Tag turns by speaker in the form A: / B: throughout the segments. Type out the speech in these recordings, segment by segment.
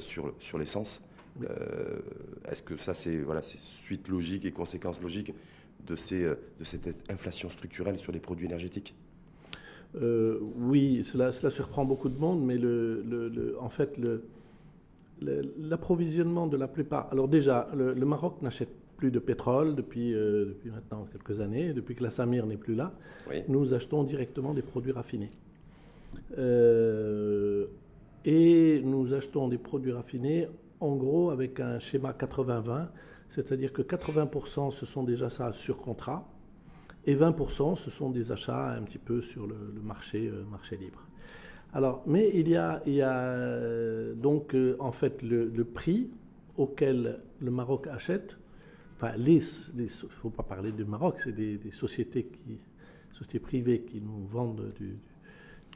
A: sur, sur l'essence. Est-ce que ça, c'est voilà, suite logique et conséquence logique de, ces, de cette inflation structurelle sur les produits énergétiques?
B: Oui, cela, cela, surprend beaucoup de monde, mais le, le, en fait, l'approvisionnement de la plupart. Alors, déjà, le, Maroc n'achète plus de pétrole depuis, depuis maintenant quelques années, depuis que la Samir n'est plus là. Nous achetons directement des produits raffinés. Euh, et nous achetons des produits raffinés en gros avec un schéma 80-20, c'est-à-dire que 80% ce sont des achats sur contrat et 20% ce sont des achats un petit peu sur le, marché, euh, marché libre. Alors, mais il y a, il y a euh, donc en fait le, prix auquel le Maroc achète, enfin il ne faut pas parler du Maroc, c'est des, sociétés qui, sociétés privées qui nous vendent du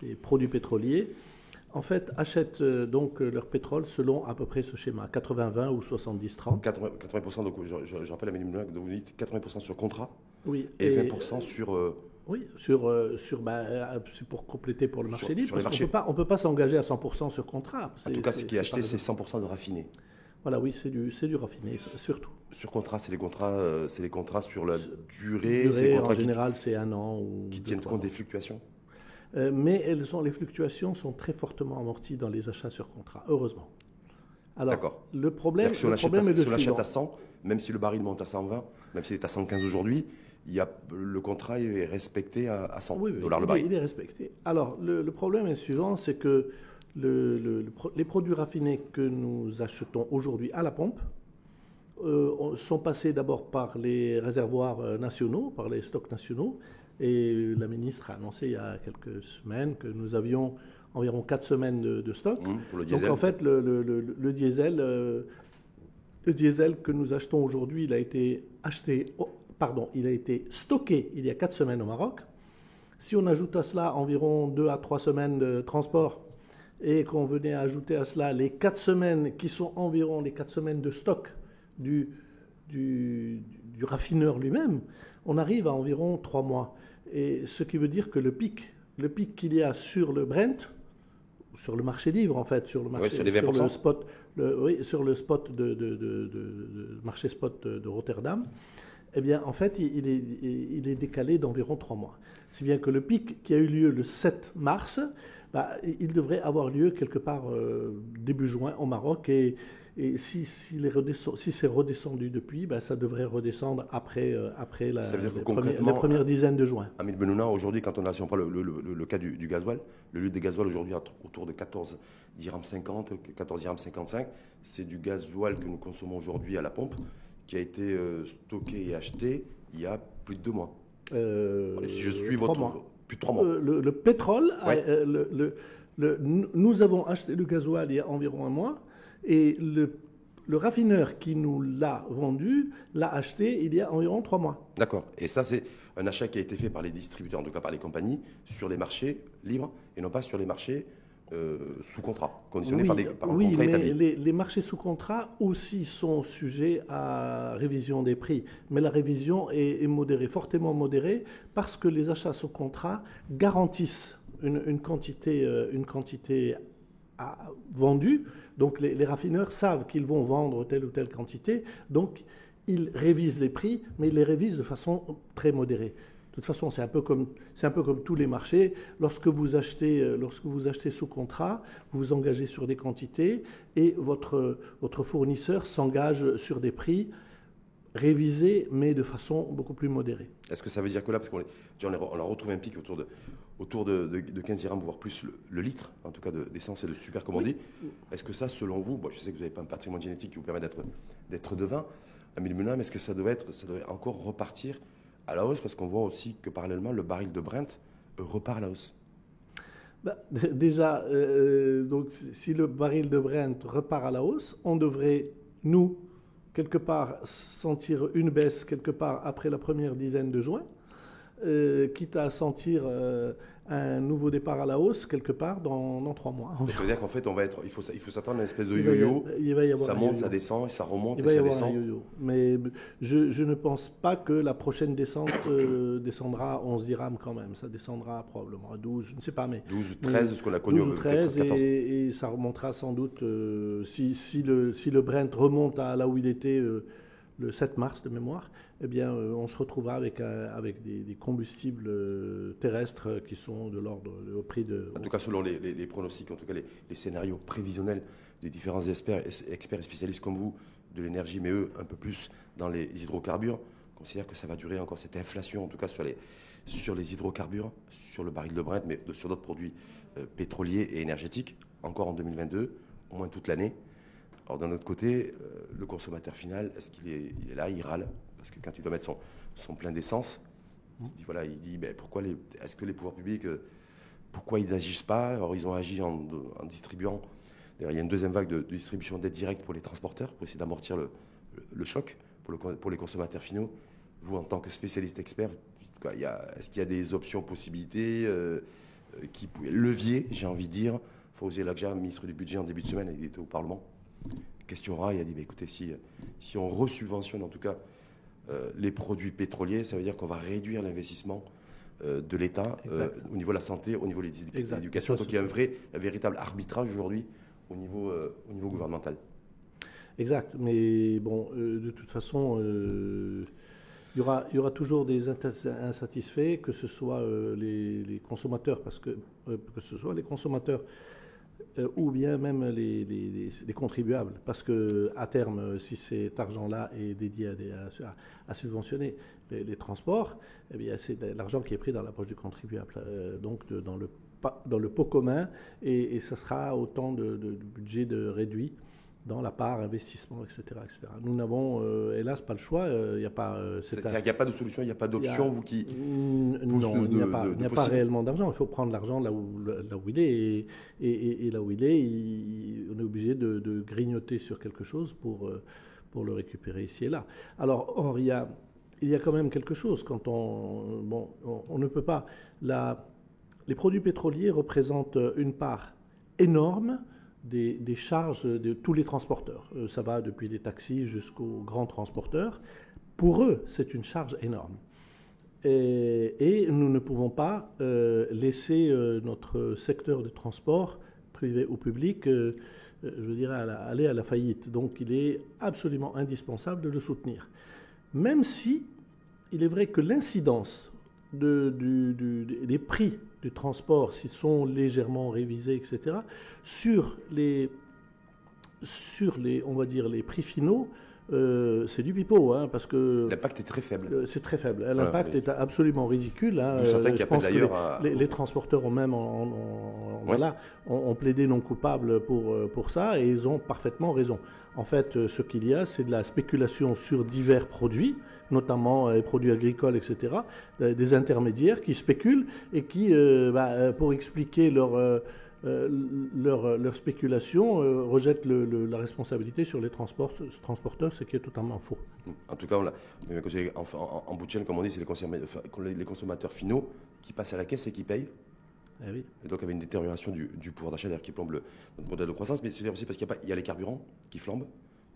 B: les produits pétroliers, en fait, achètent euh, donc euh, leur pétrole selon à peu près ce schéma, 80-20 ou 70-30.
A: 80%, donc je, rappelle à Méline que vous dites 80% sur contrat
B: oui,
A: et, 20% sur...
B: Euh, oui, sur, sur bah, c'est pour compléter pour le marché libre, parce qu'on ne peut pas s'engager à 100% sur contrat.
A: En tout cas, ce qui est acheté, c'est 100% de raffiné.
B: Voilà, oui, c'est du, du raffiné, surtout.
A: Sur contrat, c'est les contrats, c'est les contrats sur la durée.
B: durée en général, c'est un an ou
A: qui tiennent compte des fluctuations.
B: Euh, mais elles sont, les fluctuations sont très fortement amorties dans les achats sur contrat, heureusement.
A: Alors,
B: le problème,
A: si on l'achète à, 100, même si le baril monte à 120, même s'il est à 115 aujourd'hui, il y a, le contrat est respecté à, 100 dollars le baril.
B: Il est respecté. Alors, le, problème est le suivant, c'est que le, les produits raffinés que nous achetons aujourd'hui à la pompe euh, sont passés d'abord par les réservoirs euh, nationaux, par les stocks nationaux, et la ministre a annoncé il y a quelques semaines que nous avions environ 4 semaines de, stock.
A: Mmh, pour le
B: diesel. Donc en fait, le, le, diesel, euh, le diesel que nous achetons aujourd'hui, il a été acheté, oh, pardon, il a été stocké il y a 4 semaines au Maroc. Si on ajoute à cela environ 2 à 3 semaines de transport et qu'on venait ajouter à cela les 4 semaines qui sont environ les 4 semaines de stock du, du, du raffineur lui-même, on arrive à environ 3 mois. Et ce qui veut dire que le pic, le pic qu'il y a sur le Brent, sur le marché libre en fait, sur le marché,
A: sur, le
B: spot, oui, sur le spot de, de, marché spot de, Rotterdam, eh bien en fait il, est, il est décalé d'environ trois mois. Si bien que le pic qui a eu lieu le 7 mars, bah, il devrait avoir lieu quelque part euh, début juin au Maroc et et si, si, si c'est redescendu depuis, ben, ça devrait redescendre après, euh, après la, première, dizaine de juin.
A: Amil Benouna, aujourd'hui, quand on a, si on prend le, le, cas du, du, gasoil, le litre de gasoil aujourd'hui autour de 14 dirhams 50, 14 dirhams 55, c'est du gasoil que nous consommons aujourd'hui à la pompe, qui a été euh, stocké et acheté il y a plus de deux mois.
B: Euh,
A: si je suis votre...
B: Mois.
A: Plus de trois mois.
B: le, pétrole, nous avons acheté le gasoil il y a environ un mois. Et le, raffineur qui nous l'a vendu l'a acheté il y a environ trois mois.
A: D'accord. Et ça, c'est un achat qui a été fait par les distributeurs, en tout cas par les compagnies, sur les marchés libres et non pas sur les marchés euh, sous contrat, conditionnés par, des, par un
B: oui,
A: contrat
B: mais Les, les, marchés sous contrat aussi sont sujets à révision des prix. Mais la révision est, modérée, fortement modérée, parce que les achats sous contrat garantissent une, une quantité, euh, une quantité vendu. Donc les, raffineurs savent qu'ils vont vendre telle ou telle quantité. Donc ils révisent les prix, mais ils les révisent de façon très modérée. De toute façon, c'est un peu comme tous les marchés. Lorsque vous achetez euh, lorsque vous achetez sous contrat, vous vous engagez sur des quantités et votre votre fournisseur s'engage sur des prix révisés, mais de façon beaucoup plus modérée.
A: Est-ce que ça veut dire que là, parce qu'on on a retrouvé un pic autour de, autour de, de, 15 dirhams, voire plus le, litre, en tout cas d'essence et de super, comme on dit, est-ce que ça, selon vous, bon, je sais que vous n'avez pas un patrimoine génétique qui vous permet d'être devin, 1000 mais est-ce que ça devrait, être, ça devrait encore repartir à la hausse? Parce qu'on voit aussi que parallèlement, le baril de Brent repart à la hausse.
B: Bah, déjà, euh, donc, si le baril de Brent repart à la hausse, on devrait, nous, quelque part sentir une baisse quelque part après la première dizaine de juin. quitte à sentir un nouveau départ à la hausse quelque part dans, dans trois mois.
A: Ça veut dire qu'en fait, on va être, il faut, il faut s'attendre à une espèce de yo-yo. Il va y avoir ça monte, ça descend, et ça remonte, et ça descend.
B: Mais je, je, ne pense pas que la prochaine descente euh, descendra à 11 dirhams quand même. Ça descendra probablement à 12, je ne sais pas. Mais,
A: 12 ou 13, ce qu'on a connu
B: 12 ou 13, et, et, ça remontera sans doute, euh, si, si, le, si le Brent remonte à là où il était euh, le 7 mars de mémoire, eh bien, euh, on se retrouvera avec, des, combustibles euh, terrestres qui sont de l'ordre au prix de.
A: En tout cas, selon les, pronostics, en tout cas les, scénarios prévisionnels des différents experts, experts et spécialistes comme vous de l'énergie, mais eux un peu plus dans les hydrocarbures, considèrent que ça va durer encore cette inflation, en tout cas sur les, sur les hydrocarbures, sur le baril de Brent, mais sur d'autres produits euh, pétroliers et énergétiques, encore en 2022, au moins toute l'année. Alors d'un autre côté, le consommateur final, est-ce qu'il est, là, il râle parce que quand il doit mettre son, plein d'essence, il dit, voilà, il dit ben, pourquoi les, est-ce que les pouvoirs publics, euh, pourquoi ils n'agissent pas Alors ils ont agi en, distribuant. D'ailleurs, il y a une deuxième vague de, distribution d'aide directe pour les transporteurs, pour essayer d'amortir le, choc pour, le, pour, les consommateurs finaux. Vous, en tant que spécialiste expert, est-ce qu'il y a des options, possibilités euh, euh, qui levier, j'ai envie de dire Fawzi Lakja, ministre du Budget en début de semaine, il était au Parlement. Question rare, il a dit bah, écoutez, si, si on resubventionne en tout cas euh, les produits pétroliers, ça veut dire qu'on va réduire l'investissement euh, de l'État euh, au niveau de la santé, au niveau de l'éducation. Donc il y a un vrai, un véritable arbitrage aujourd'hui au niveau, au niveau gouvernemental.
B: Exact, mais bon, de toute façon, il y, aura, il y aura toujours des insatisfaits, que ce soit les, les, consommateurs, parce que, que ce soit les consommateurs euh, ou bien même les, contribuables. Parce que à terme, si cet argent-là est dédié à, subventionner les, transports, eh bien c'est l'argent qui est pris dans la poche du contribuable, euh, donc dans, le, dans le pot commun, et, et ce sera autant de, de budget de réduit dans la part investissement, etc. etc. Nous n'avons euh, hélas pas le choix. Euh, il n'y a pas.
A: Euh, a pas de solution, il n'y a pas d'option, vous qui.
B: Non, il n'y a pas, pas réellement d'argent. Il faut prendre l'argent là où, là où il est. Et, et, là où il est, on est obligé de, grignoter sur quelque chose pour, pour le récupérer ici et là. Alors, or, il y a, il y a quand même quelque chose quand on. Bon, on, ne peut pas. La, les produits pétroliers représentent une part énorme des, charges de tous les transporteurs. Euh, ça va depuis les taxis jusqu'aux grands transporteurs. Pour eux, c'est une charge énorme. Et, nous ne pouvons pas euh, laisser euh, notre secteur de transport, privé ou public, je veux aller à la faillite. Donc il est absolument indispensable de le soutenir. Même si il est vrai que l'incidence des prix du transport, s'ils sont légèrement révisés, etc., sur les, sur les, on va dire, les prix finaux, euh, c'est du pipeau, hein, parce que
A: l'impact est très faible.
B: Euh, c'est très faible. L'impact est absolument ridicule. Hein.
A: les,
B: les, transporteurs ont même, voilà, ont, plaidé non coupable pour euh, pour ça, et ils ont parfaitement raison. En fait, ce qu'il y a, c'est de la spéculation sur divers produits notamment les produits agricoles, etc., des intermédiaires qui spéculent et qui, bah, pour expliquer leur euh, leur, leur, spéculation euh, rejette la responsabilité sur les transporteurs, ce qui est totalement faux.
A: En tout cas, on en, en, bout de chaîne, comme on dit, c'est les, consommateurs finaux qui passent à la caisse et qui payent.
B: Eh
A: et donc, avec une détérioration du, pouvoir d'achat qui plombe le, notre modèle de croissance. Mais c'est aussi parce qu'il y, a les carburants qui flambent,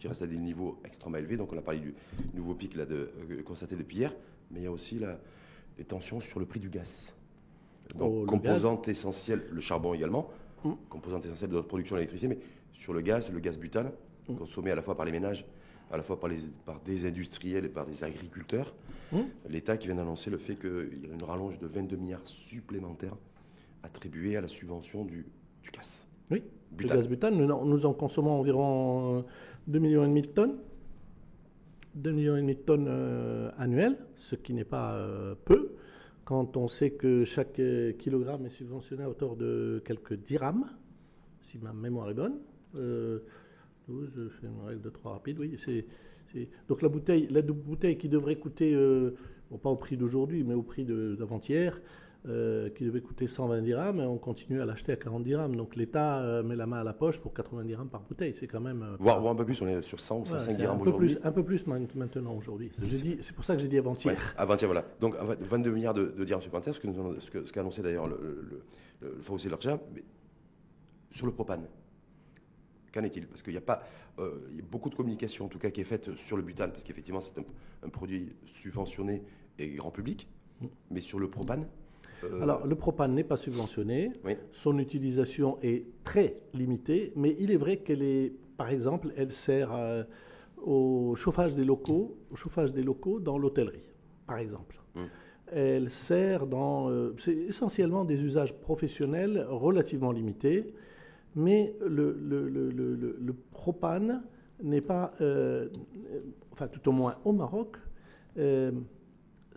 A: qui restent à des niveaux extrêmement élevés. Donc, on a parlé du nouveau pic là, de, euh, constaté depuis hier. Mais il y a aussi la, les tensions sur le prix du gaz. Donc, oh, composante essentielle, le charbon également, mm. composante essentielle de notre production d'électricité, mais sur le gaz, le gaz butane, mm. consommé à la fois par les ménages, à la fois par, les, par des industriels et par des agriculteurs. Mm. L'État qui vient d'annoncer le fait qu'il y a une rallonge de 22 milliards supplémentaires attribués à la subvention du, du gaz.
B: Oui, le gaz butane, nous, en consommons environ 2,5 millions de tonnes. 2 millions de tonnes euh, annuelles, ce qui n'est pas euh, peu quand on sait que chaque euh, kilogramme est subventionné à hauteur de quelques dirhams, si ma mémoire est bonne. 12, euh, je fais une règle de 3 rapide, oui. C'est, Donc la bouteille, la bouteille qui devrait coûter, pas au prix d'aujourd'hui, mais au prix d'avant-hier, euh, qui devait coûter 120 dirhams, et on continue à l'acheter à 40 dirhams. Donc l'État euh, met la main à la poche pour 80 dirhams par bouteille. C'est quand même. euh,
A: Voire, un peu plus, on est sur 100 ou 105
B: ouais,
A: dirhams aujourd'hui.
B: un peu plus maintenant aujourd'hui.
A: C'est-
B: pour ça que j'ai dit avant-hier.
A: Ouais, avant-hier, voilà. Donc en fait, 22 milliards de, de dirhams supplémentaires, ce ce que- ce qu'a annoncé d'ailleurs le, le, le, le Fawzi sur le propane, qu'en est-il? Parce qu'il n'y a pas. euh, il y a beaucoup de communication, en tout cas, qui est faite sur le butane, parce qu'effectivement, c'est un, un produit subventionné et grand public. Mais sur le propane. Euh,
B: Alors, le propane n'est pas subventionné.
A: Oui.
B: Son utilisation est très limitée, mais il est vrai qu'elle est, par exemple, elle sert euh, au chauffage des locaux, au chauffage des locaux dans l'hôtellerie, par exemple.
A: Mm.
B: Elle sert dans, euh, c'est essentiellement des usages professionnels relativement limités, mais le, le- le- le- le- le propane n'est pas, euh, enfin tout au moins au Maroc, euh,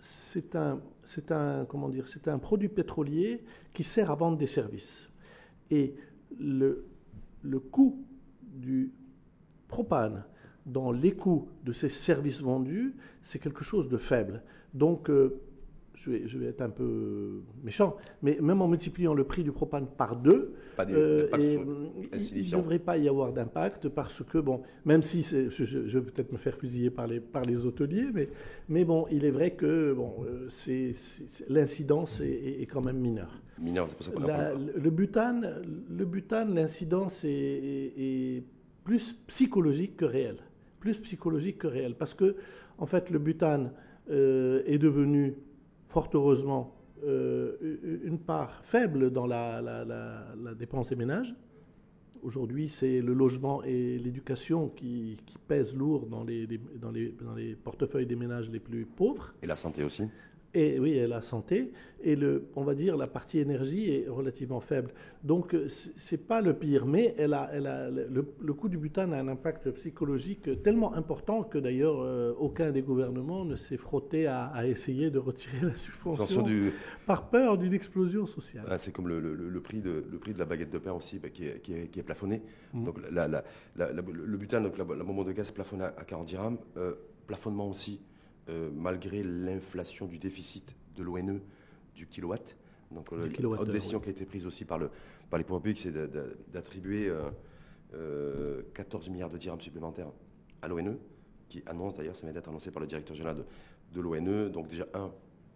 B: c'est un, c'est un, comment dire, c'est un produit pétrolier qui sert à vendre des services. Et le, coût du propane dans les coûts de ces services vendus, c'est quelque chose de faible. Donc, euh, je, vais, je vais être un peu méchant, mais même en multipliant le prix du propane par deux,
A: Pas des-
B: euh, et, il ne devrait pas y avoir d'impact parce que, bon, même si je, vais peut-être me faire fusiller par les, par les hôteliers, mais, mais bon, il est vrai que bon, euh, c'est- l'incidence est, est- est quand même mineure.
A: mineur, c'est pour ça
B: La- le butane, le butane, l'incidence est plus psychologique que réelle. Plus psychologique que réelle. Parce que, en fait, le butane euh, est devenu, fort heureusement, euh, une part faible dans la, dépense des ménages. Aujourd'hui, c'est le logement et l'éducation qui, pèsent lourd dans les portefeuilles des ménages les plus pauvres.
A: Et la santé aussi.
B: Et oui, et la santé. Et le, on va dire la partie énergie est relativement faible. Donc, euh, c'est pas le pire, mais elle a, elle a, le, le coût du butane a un impact psychologique tellement important que d'ailleurs euh, aucun des gouvernements ne s'est frotté à, à essayer de retirer la subvention
A: du,
B: par peur d'une explosion sociale.
A: Ah, c'est comme le, le- prix de, le prix de la baguette de pain aussi, bah, qui, est, qui est- qui est plafonné.
B: Mm.
A: Donc la- la- la- la- le butane, donc la, bonbonne de gaz plafonne à, à 40 dirhams. Euh, plafonnement aussi, euh, malgré l'inflation du déficit de l'ONE du kilowatt. Donc euh, l'autre décision qui a été prise aussi par, le, par les pouvoirs publics, c'est d'attribuer euh, euh, 14 milliards de dirhams supplémentaires à l'ONE, qui annonce d'ailleurs, ça vient d'être annoncé par le directeur général de, de l'ONE. Donc déjà, un,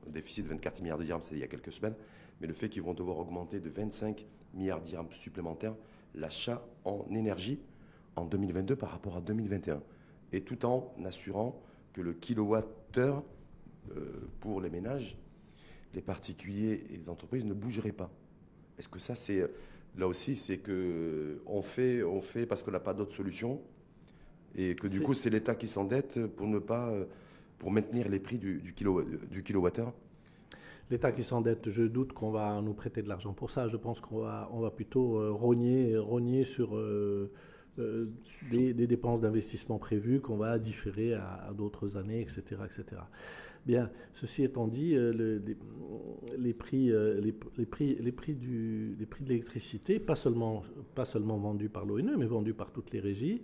A: un déficit de 24 milliards de dirhams, c'est il y a quelques semaines, mais le fait qu'ils vont devoir augmenter de 25 milliards de dirhams supplémentaires l'achat en énergie en 2022 par rapport à 2021, et tout en assurant que le euh, pour les ménages, les particuliers et les entreprises ne bougerait pas. Est-ce que ça, c'est là aussi, c'est que on fait, on fait parce qu'on n'a pas d'autre solution, et que du coup, c'est l'État qui s'endette pour ne pas, pour maintenir les prix du, du, kilo, du kilowattheure?
B: L'État qui s'endette, je doute qu'on va nous prêter de l'argent pour ça. Je pense qu'on va, on va plutôt euh, rogner, rogner sur euh, euh, des, dépenses d'investissement prévues qu'on va différer à, d'autres années, etc., etc. Bien, ceci étant dit, euh, le- les, prix, euh, les, prix, les prix, du, les prix de l'électricité, pas seulement, pas seulement vendus par l'ONE, mais vendus par toutes les régies,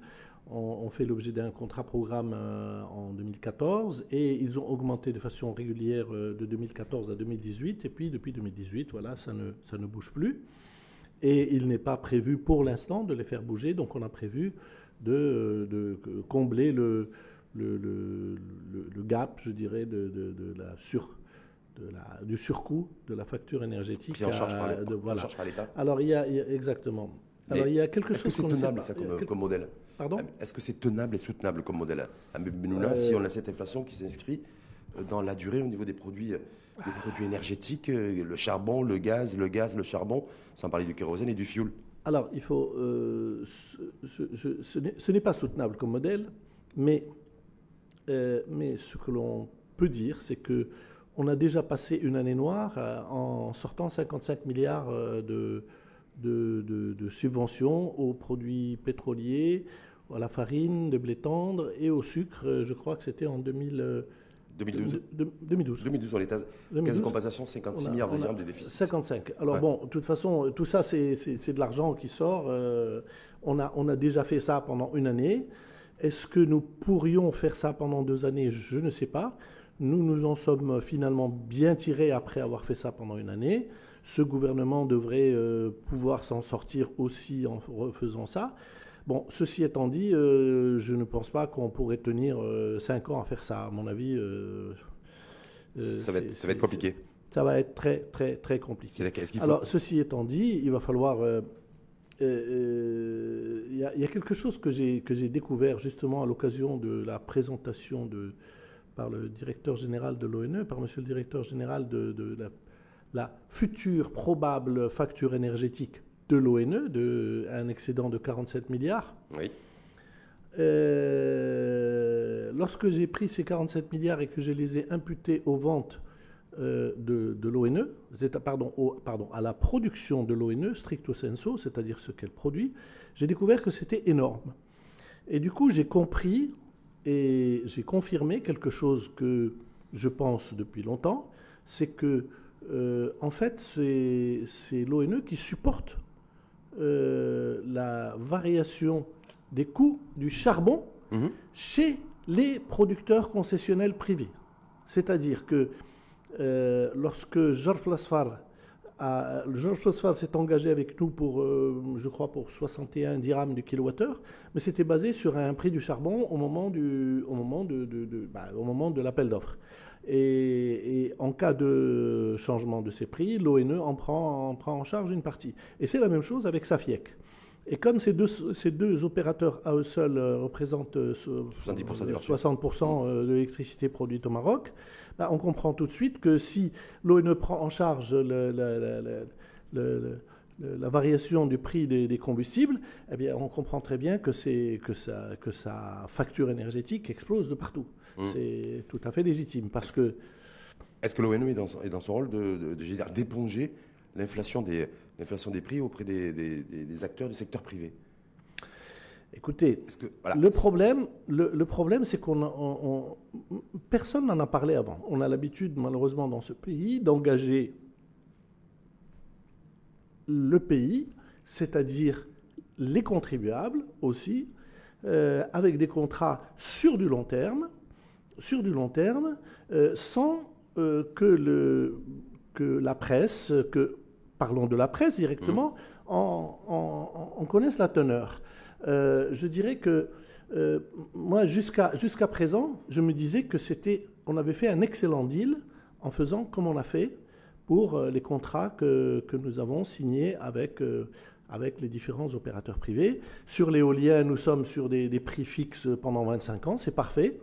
B: ont, ont fait l'objet d'un contrat programme en 2014 et ils ont augmenté de façon régulière de 2014 à 2018 et puis depuis 2018, voilà, ça ne, ça ne bouge plus. Et il n'est pas prévu pour l'instant de les faire bouger, donc on a prévu de, de combler le, le, le- le- gap, je dirais, de, de- de la sur, la, du surcoût de la facture énergétique.
A: Pris en charge
B: à-
A: par l'État.
B: voilà.
A: charge par l'État.
B: Alors il y a, il y a- exactement.
A: Mais
B: Alors il y a quelque
A: Est-ce que c'est tenable ça
B: Il y a
A: comme, comme modèle?
B: Pardon?
A: Est-ce que c'est tenable et soutenable comme modèle? À Benouna,
B: Euh,
A: si on a cette inflation qui s'inscrit euh, dans la durée au niveau des produits, des produits énergétiques, euh, le charbon, le gaz, le gaz, le charbon, sans parler du kérosène et du fioul
B: Alors, il faut. euh, ce, n'est- pas soutenable comme modèle, mais, euh, mais ce que l'on peut dire, c'est que on a déjà passé une année noire en sortant 55 milliards de, de, subventions aux produits pétroliers, à la farine, de blé tendre et au sucre. Je crois que c'était en 2000, euh,
A: 2012.
B: de- de- 2012.
A: 2012, on est à
B: 2012.
A: caisse de compensation, 56
B: On a-
A: milliards de dirhams déficit.
B: 55. Alors
A: Ouais.
B: bon, de toute façon, tout ça, c'est de l'argent qui sort. euh, on, a, on a déjà fait ça pendant une année. Est-ce que nous pourrions faire ça pendant deux années? Je ne sais pas. Nous nous en sommes finalement bien tirés après avoir fait ça pendant une année. Ce gouvernement devrait euh, pouvoir s'en sortir aussi en refaisant ça. Bon, ceci étant dit, euh, je ne pense pas qu'on pourrait tenir euh, cinq ans à faire ça. À mon avis,
A: ça, va être, ça va être compliqué.
B: Ça va être très, très, très compliqué. Alors, ceci étant dit, il va falloir. Il y, a quelque chose que j'ai découvert justement à l'occasion de la présentation de, par le directeur général de l'ONE, par monsieur le directeur général de, la, la, future probable facture énergétique de l'ONE, de, un excédent de 47 milliards.
A: Oui.
B: Euh, lorsque j'ai pris ces 47 milliards et que je les ai imputés aux ventes euh, de, de l'ONE, pardon, pardon, à la production de l'ONE, stricto sensu, c'est-à-dire ce qu'elle produit, j'ai découvert que c'était énorme. Et du coup, j'ai compris et j'ai confirmé quelque chose que je pense depuis longtemps, c'est que, euh, en fait, c'est l'ONE qui supporte euh, la variation des coûts du charbon mhm. chez les producteurs concessionnels privés. C'est-à-dire que euh, lorsque Georges Lasfar Georges Phosphore s'est engagé avec nous pour, euh, je crois, pour 61 dirhams du kilowattheure, mais c'était basé sur un prix du charbon au moment, du, au moment de, de, bah, au moment de l'appel d'offres. Et, en cas de changement de ces prix, l'ONE en prend, en prend en charge une partie. Et c'est la même chose avec Safiec. Et comme ces deux, ces deux opérateurs à eux seuls euh, représentent 70% euh, de l'électricité produite au Maroc, bah, on comprend tout de suite que si l'ONE prend en charge la variation du prix des, combustibles, eh bien, on comprend très bien que, que, que sa facture énergétique explose de partout. Mmh. C'est tout à fait légitime parce que...
A: Est-ce que l'ONE est, dans son rôle d'éponger l'inflation des, des prix auprès des acteurs du secteur privé?
B: Écoutez, le problème, le, problème, c'est qu'on personne n'en a parlé avant. On a l'habitude, malheureusement, dans ce pays, d'engager le pays, c'est-à-dire les contribuables aussi, euh, avec des contrats sur du long terme, sur du long terme, euh, sans euh, que, le, que la presse, que parlons de la presse directement, mmh. en connaisse la teneur. Euh, je dirais que euh, moi, jusqu'à présent, je me disais que c'était, on avait fait un excellent deal en faisant comme on a fait pour euh, les contrats que, que nous avons signés avec, avec les différents opérateurs privés. Sur l'éolien, nous sommes sur des, des, prix fixes pendant 25 ans, c'est parfait.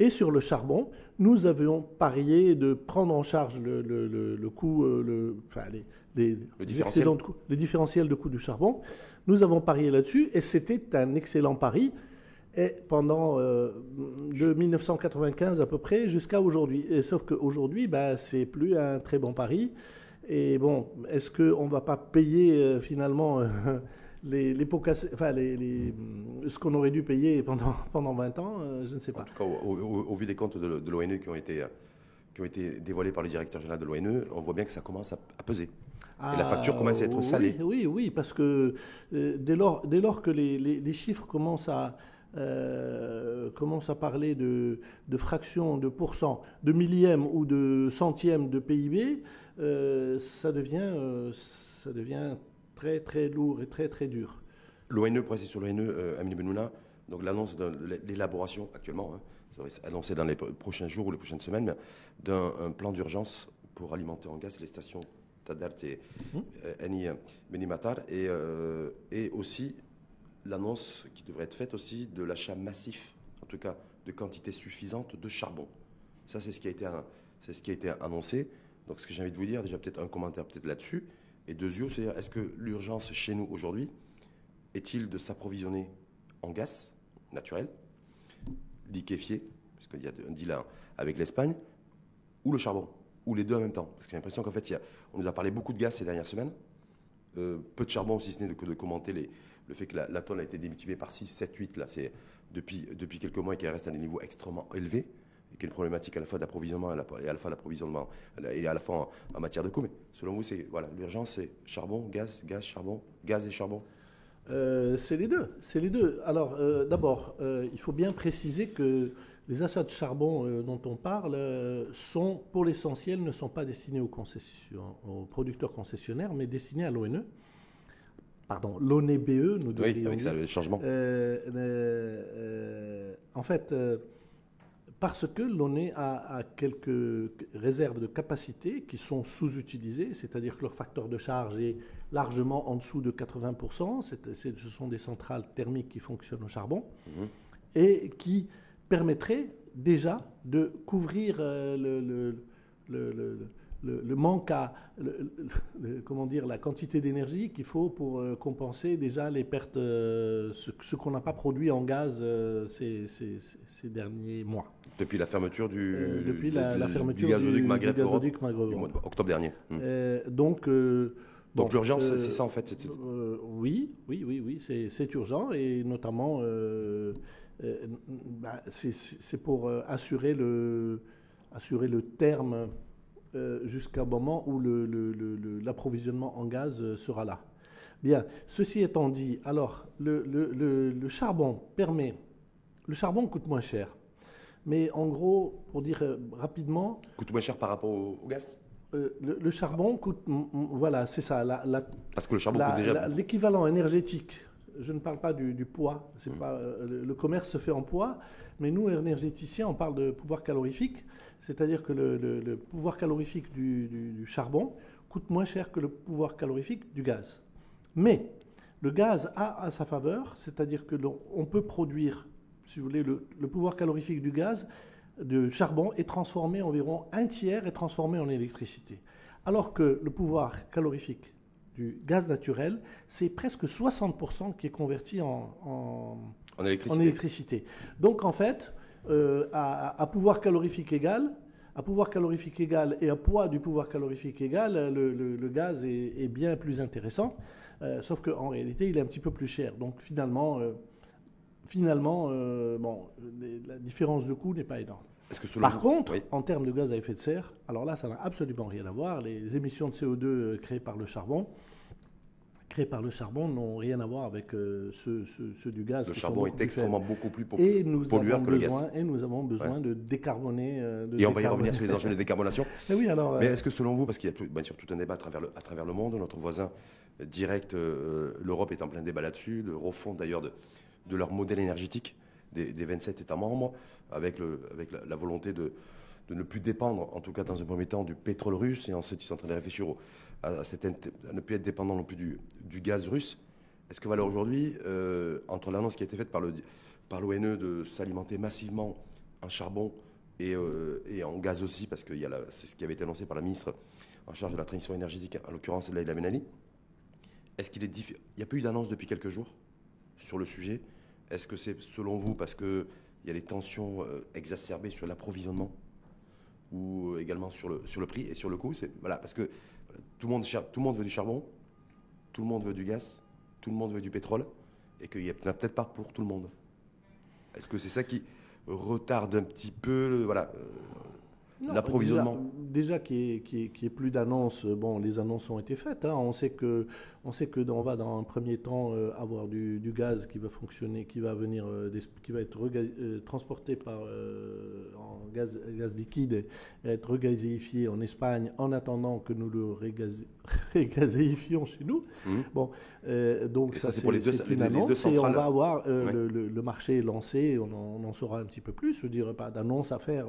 B: Et sur le charbon, nous avions parié de prendre en charge le, le, le, coût, le, enfin, les, les,
A: différentiels.
B: les différentiels de coût du charbon. Nous avons parié là-dessus et c'était un excellent pari. Et pendant euh, de 1995 à peu près jusqu'à aujourd'hui. Sauf qu'aujourd'hui, bah, c'est plus un très bon pari. Et bon, est-ce qu'on ne va pas payer euh, finalement euh, les, les, enfin, les, ce qu'on aurait dû payer pendant, pendant 20 ans Je ne sais pas. En
A: tout cas, au, vu des comptes de, l'ONU qui ont été qui ont été dévoilés par le directeur général de l'ONU, on voit bien que ça commence à peser et la facture commence à être salée.
B: Oui, oui, parce que euh, dès, lors, dès lors que les, les, chiffres commencent à, euh, commencent à parler de, de fractions, de pourcents, de millièmes ou de centièmes de PIB, euh, ça, devient, ça devient très très lourd et très très dur.
A: L'ONE, pour sur l'ONE, Amine Benouna, donc l'annonce de l'élaboration actuellement, hein, ça va être annoncé dans les prochains jours ou les prochaines semaines, d'un plan d'urgence pour alimenter en gaz les stations et euh, et aussi l'annonce qui devrait être faite aussi de l'achat massif, en tout cas de quantité suffisante de charbon. Ça, c'est ce qui a été, c'est ce qui a été annoncé. Donc, ce que j'ai envie de vous dire, déjà peut-être un commentaire peut-être là-dessus. Et deux yeux, c'est est-ce que l'urgence chez nous aujourd'hui est-il de s'approvisionner en gaz naturel, liquéfié, puisqu'il y a un deal avec l'Espagne, ou le charbon ou les deux en même temps? Parce que j'ai l'impression qu'en fait, on nous a parlé beaucoup de gaz ces dernières semaines, euh, peu de charbon, si ce n'est que de, commenter le fait que la, tonne a été démultipliée par 6, 7, 8, là, c'est depuis, depuis quelques mois et qu'elle reste à des niveaux extrêmement élevés, et une problématique à la fois d'approvisionnement et à la fois d'approvisionnement et à la fois en, matière de coût. Mais selon vous, c'est voilà, l'urgence, c'est charbon, gaz, gaz, charbon, gaz et charbon
B: euh, C'est les deux. C'est les deux. Alors, euh, d'abord, il faut bien préciser que les achats de charbon euh, dont on parle sont, pour l'essentiel, ne sont pas destinés aux, aux producteurs concessionnaires, mais destinés à l'ONE. Pardon, l'ONEBE, nous
A: devons Oui, avec ça, le changement.
B: en fait, parce que l'ONE a, quelques réserves de capacité qui sont sous-utilisées, c'est-à-dire que leur facteur de charge est largement en dessous de 80%. ce sont des centrales thermiques qui fonctionnent au charbon mhm. et qui permettraient déjà de couvrir euh, le, le, manque à, comment dire, la quantité d'énergie qu'il faut pour euh, compenser déjà les pertes, euh, ce, qu'on n'a pas produit en gaz ces, ces, derniers mois.
A: Depuis la fermeture du,
B: depuis la, fermeture
A: du gazoduc Maghreb, octobre dernier.
B: Hmm. donc
A: donc l'urgence, c'est ça en fait
B: euh, Oui, oui, oui, oui, c'est urgent et notamment euh, euh, bah, c'est pour assurer le, assurer le terme jusqu'à un moment où l'approvisionnement le, en gaz sera là. Bien, ceci étant dit, alors le, charbon permet, le charbon coûte moins cher, mais en gros, pour dire rapidement...
A: Coûte moins cher par rapport au gaz?
B: Euh, le, charbon coûte, voilà, c'est ça. La,
A: Parce que le charbon coûte déjà.
B: L'équivalent énergétique, je ne parle pas du, poids,
A: mmh.
B: pas, euh, le, commerce se fait en poids, mais nous, énergéticiens, on parle de pouvoir calorifique, c'est-à-dire que le, pouvoir calorifique du, charbon coûte moins cher que le pouvoir calorifique du gaz. Mais le gaz a à sa faveur, c'est-à-dire que on peut produire, si vous voulez, le, pouvoir calorifique du gaz de charbon est transformé, environ un tiers est transformé en électricité. Alors que le pouvoir calorifique du gaz naturel, c'est presque 60% qui est converti en, électricité. Donc en fait, euh, à, pouvoir calorifique égal, à pouvoir calorifique égal et à poids du pouvoir calorifique égal, le, gaz est, bien plus intéressant, euh, sauf qu'en réalité, il est un petit peu plus cher. Donc finalement, euh, finalement, bon, la différence de coût n'est pas énorme. Par contre, en termes de gaz à effet de serre, alors là, ça n'a absolument rien à voir. Les émissions de CO2 euh, créées par le charbon, créées par le charbon, n'ont rien à voir avec euh, ceux, du gaz.
A: Le charbon est extrêmement beaucoup plus et nous pollueur que le gaz.
B: Et nous avons besoin de décarboner.
A: et on va y revenir sur les enjeux de décarbonation.
B: Mais, oui, alors,
A: Mais est-ce que selon vous, parce qu'il y a tout, bien sûr tout un débat à travers le, à travers le monde, notre voisin direct, l'Europe est en plein débat là-dessus, le refond d'ailleurs de de leur modèle énergétique des, 27 États membres, avec, le, avec la, volonté de, de, ne plus dépendre, en tout cas dans un premier temps, du pétrole russe, et ensuite ils sont en train de réfléchir à, ne plus être dépendant non plus du, gaz russe. Est-ce que alors aujourd'hui, euh, entre l'annonce qui a été faite par, l'ONE de s'alimenter massivement en charbon et, euh, en gaz aussi, parce que c'est ce qui avait été annoncé par la ministre en charge de la transition énergétique, en l'occurrence Laïla Benali, est-ce qu'il est Il n'y a pas eu d'annonce depuis quelques jours sur le sujet? Est-ce que c'est selon vous parce qu'il y a les tensions euh, exacerbées sur l'approvisionnement ou également sur le, sur le prix et sur le coût voilà, Parce que tout, le monde, tout le monde veut du charbon, tout le monde veut du gaz, tout le monde veut du pétrole et qu'il n'y a peut-être pas pour tout le monde. Est-ce que c'est ça qui retarde un petit peu voilà, euh, l'approvisionnement
B: Déjà, qu'il n'y ait, plus d'annonces, bon, les annonces ont été faites. Hein. On sait que on sait que va dans un premier temps euh, avoir du, gaz qui va fonctionner, qui va venir, euh, qui va être euh, transporté par en gaz, gaz liquide et être regazéifié en Espagne en attendant que nous le régazéifions chez nous.
A: Mmh.
B: Bon, donc
A: ça, c'est pour les deux,
B: une annonce et on va avoir le, marché lancé, on en, saura un petit peu plus. Je dirais pas d'annonce à faire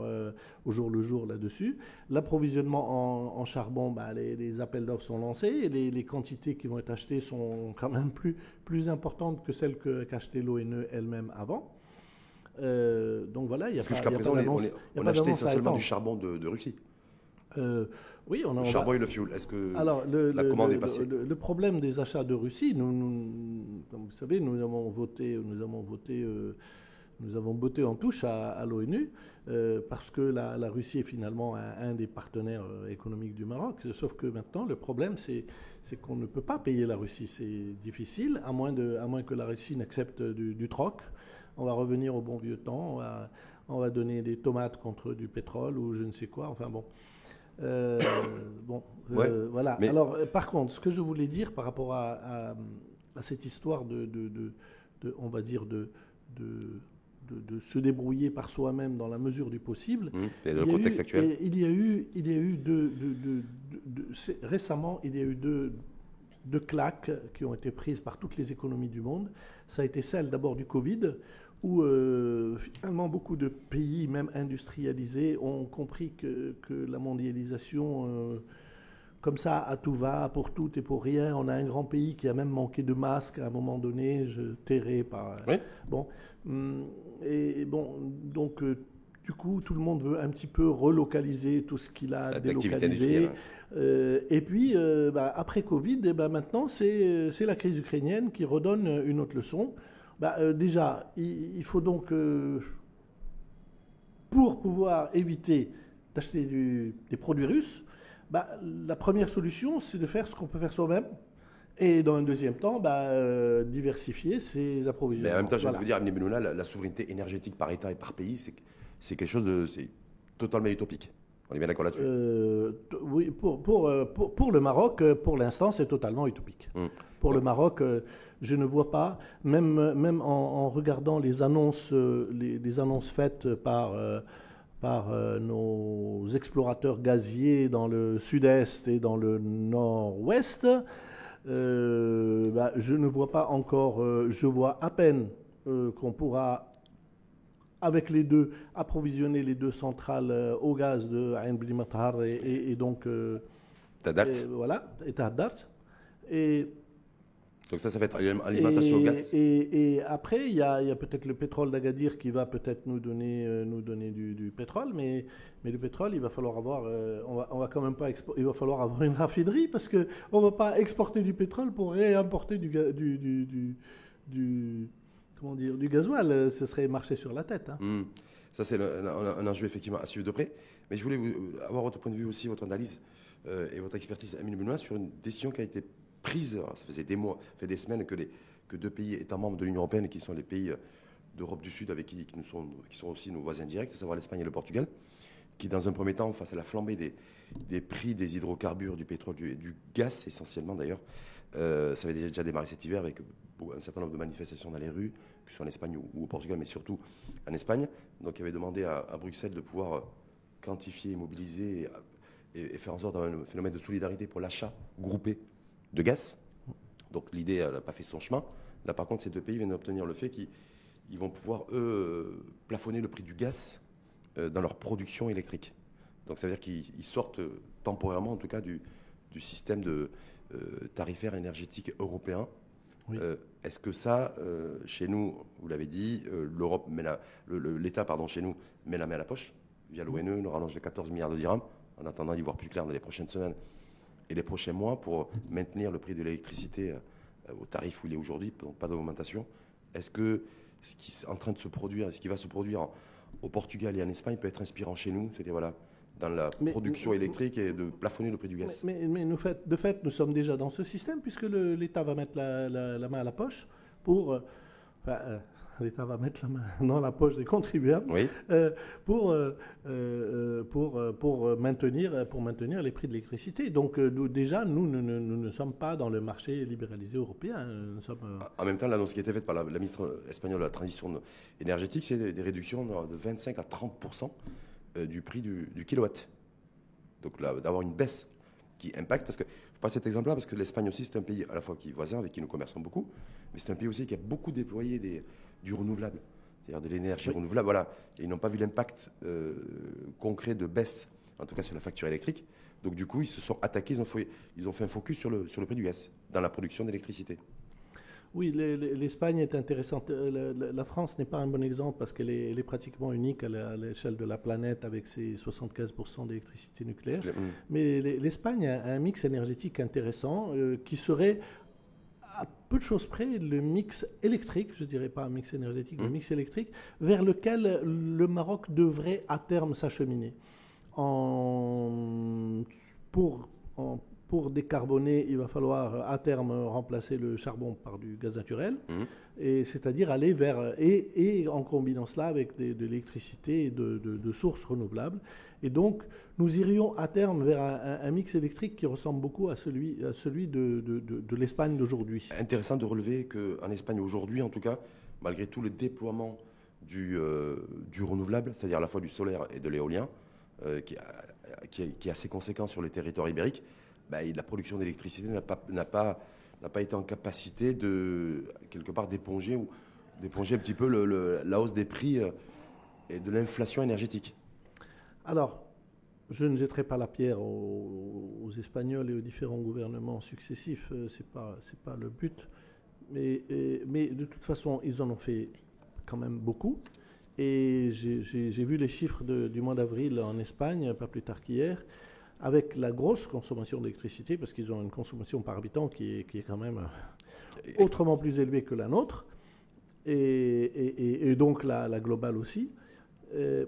B: au jour le jour là-dessus. L'approvisionnement en, charbon, bah, les, appels d'offres sont lancés et les, les quantités qui vont être achetées sont quand même plus, plus importantes que celles qu'a acheté l'ONE elle-même avant. Euh, donc voilà, il y a
A: Parce pas, jusqu'à présent, on, a acheté essentiellement du charbon de, Russie.
B: Euh, oui, on
A: a, le charbon et le fioul. Est-ce que
B: Alors, le, la commande est passée le, problème des achats de Russie, nous, comme vous savez, nous avons voté, nous avons voté euh, nous avons botté en touche à, l'ONU euh, parce que la, Russie est finalement un, des partenaires euh, économiques du Maroc. Sauf que maintenant, le problème, c'est, qu'on ne peut pas payer la Russie. C'est difficile, à moins, de, à moins que la Russie n'accepte du, troc. On va revenir au bon vieux temps. On va, donner des tomates contre du pétrole ou je ne sais quoi. Enfin bon. Euh, bon, voilà. Alors, par contre, ce que je voulais dire par rapport à, cette histoire de, de, on va dire, de, de, se débrouiller par soi-même dans la mesure du possible.
A: Et le contexte actuel.
B: il y a eu, il y a eu deux, récemment, il y a eu deux, deux claques qui ont été prises par toutes les économies du monde. Ça a été celle d'abord du Covid, où euh, finalement beaucoup de pays, même industrialisés, ont compris que, que la mondialisation, euh, comme ça, à tout va, pour tout et pour rien. On a un grand pays qui a même manqué de masques à un moment donné, je tairai par.
A: Oui.
B: Bon. Hum, et bon, donc. Euh, du coup, tout le monde veut un petit peu relocaliser tout ce qu'il a délocalisé. et puis, bah, après Covid, et eh ben, maintenant, c'est la crise ukrainienne qui redonne une autre leçon. Bah, euh, déjà, il, faut donc, euh, pour pouvoir éviter d'acheter des produits russes, bah, la première solution, c'est de faire ce qu'on peut faire soi-même. Et dans un deuxième temps, bah, euh, diversifier ses approvisionnements.
A: Mais en même temps, je voilà. vous dire, Benouna, la, la, souveraineté énergétique par État et par pays, c'est quelque chose de totalement utopique. On est bien d'accord là-dessus
B: Oui, pour, pour, pour, le Maroc, pour l'instant, c'est totalement utopique. Hum. Pour le Maroc, je ne vois pas, même, même en, regardant les annonces, euh, les, annonces faites par, euh, par euh, nos explorateurs gaziers dans le sud-est et dans le nord-ouest, bah, je ne vois pas encore, je vois à peine qu'on pourra avec les deux, approvisionner les deux centrales au gaz de Ain Blimatar et, et, et, donc.
A: Et,
B: voilà, et Tahdart. Et
A: donc ça, ça va être alimentation au gaz.
B: Et, après, il y a, peut-être le pétrole d'Agadir qui va peut-être nous donner, euh, nous donner du, pétrole, mais, mais le pétrole, il va falloir avoir, euh, on, va, on va quand même pas, il va falloir avoir une raffinerie parce que on va pas exporter du pétrole pour réimporter du, du, du, comment dire, du gasoil. Ce serait marcher sur la tête. Hein.
A: Hmm. Ça, c'est un, enjeu effectivement à suivre de près. Mais je voulais vous, avoir votre point de vue aussi, votre analyse euh, et votre expertise, Amine Benoît, sur une décision qui a été prise, ça faisait des mois, fait des semaines que, les, que deux pays étant membres de l'Union européenne, qui sont les pays euh, d'Europe du Sud avec qui, qui, nous sont, qui sont aussi nos voisins directs, à savoir l'Espagne et le Portugal, qui dans un premier temps, face à la flambée des, des prix des hydrocarbures, du pétrole et du, gaz essentiellement d'ailleurs, euh, ça avait déjà démarré cet hiver avec un certain nombre de manifestations dans les rues, que ce soit en Espagne ou, au Portugal, mais surtout en Espagne. Donc il avait demandé à, Bruxelles de pouvoir euh, quantifier, mobiliser et, et faire en sorte d'avoir un phénomène de solidarité pour l'achat groupé de gaz. Donc l'idée n'a pas fait son chemin. Là, par contre, ces deux pays viennent d'obtenir le fait qu'ils vont pouvoir, eux, plafonner le prix du gaz euh, dans leur production électrique. Donc ça veut dire qu'ils sortent euh, temporairement, en tout cas, du, système de euh, tarifaire énergétique européen. Est-ce que ça, chez nous, vous l'avez dit, l'Europe l'État, pardon, chez nous, met la main à la poche via l'ONE, nous rallonge de 14 milliards de dirhams, en attendant d'y voir plus clair dans les prochaines semaines et les prochains mois pour maintenir le prix de l'électricité euh, au tarif où il est aujourd'hui, donc pas d'augmentation. Est-ce que ce qui est en train de se produire, ce qui va se produire au Portugal et en Espagne peut être inspirant chez nous? C'était voilà, dans la production électrique et de plafonner le prix du gaz.
B: Mais, nous fait, de fait, nous sommes déjà dans ce système puisque l'État va mettre la, main à la poche pour. Euh, euh, l'État va mettre la main dans la poche des contribuables euh, pour, euh, euh, pour, pour, maintenir, pour maintenir les prix de l'électricité. Donc déjà, nous, nous, ne sommes pas dans le marché libéralisé européen. Nous sommes,
A: En même temps, l'annonce qui a été faite par la, ministre espagnole de la transition énergétique, c'est des, réductions de 25 à 30% du prix du, du kilowatt. Donc d'avoir une baisse qui impacte, parce que je passe cet exemple-là, parce que l'Espagne aussi, c'est un pays à la fois qui est voisin, avec qui nous commerçons beaucoup, mais c'est un pays aussi qui a beaucoup déployé des, du renouvelable, c'est-à-dire de l'énergie renouvelable. Voilà. Et ils n'ont pas vu l'impact euh, concret de baisse, en tout cas sur la facture électrique. Donc du coup, ils se sont attaqués, ils ont fait, ils ont fait un focus sur le, sur le prix du gaz, dans la production d'électricité.
B: Oui, l'Espagne est intéressante. Euh, la, France n'est pas un bon exemple parce qu'elle est, pratiquement unique à l'échelle de la planète avec ses 75% d'électricité nucléaire. Mm. Mais l'Espagne a un mix énergétique intéressant euh, qui serait à peu de choses près le mix électrique, je dirais pas un mix énergétique, le mmh. mix électrique, vers lequel le Maroc devrait à terme s'acheminer. En, pour, pour décarboner, il va falloir à terme remplacer le charbon par du gaz naturel, mmh. et c'est-à-dire aller vers et, et, en combinant cela avec de l'électricité et de, de, sources renouvelables. Et donc, nous irions à terme vers un, mix électrique qui ressemble beaucoup à celui, de, l'Espagne d'aujourd'hui.
A: Intéressant de relever qu'en Espagne aujourd'hui, en tout cas, malgré tout le déploiement du, du renouvelable, c'est-à-dire à la fois du solaire et de l'éolien, qui, qui, est assez conséquent sur les territoires ibériques, bah, la production d'électricité n'a pas, été en capacité de, quelque part, d'éponger, un petit peu la hausse des prix et de l'inflation énergétique.
B: Alors, je ne jetterai pas la pierre aux, Espagnols et aux différents gouvernements successifs, euh, ce n'est pas, pas le but. Mais, mais de toute façon, ils en ont fait quand même beaucoup. Et j'ai vu les chiffres du mois d'avril en Espagne, pas plus tard qu'hier, avec la grosse consommation d'électricité, parce qu'ils ont une consommation par habitant qui est, qui est quand même autrement plus élevée que la nôtre, et, donc la, la, globale aussi. Euh,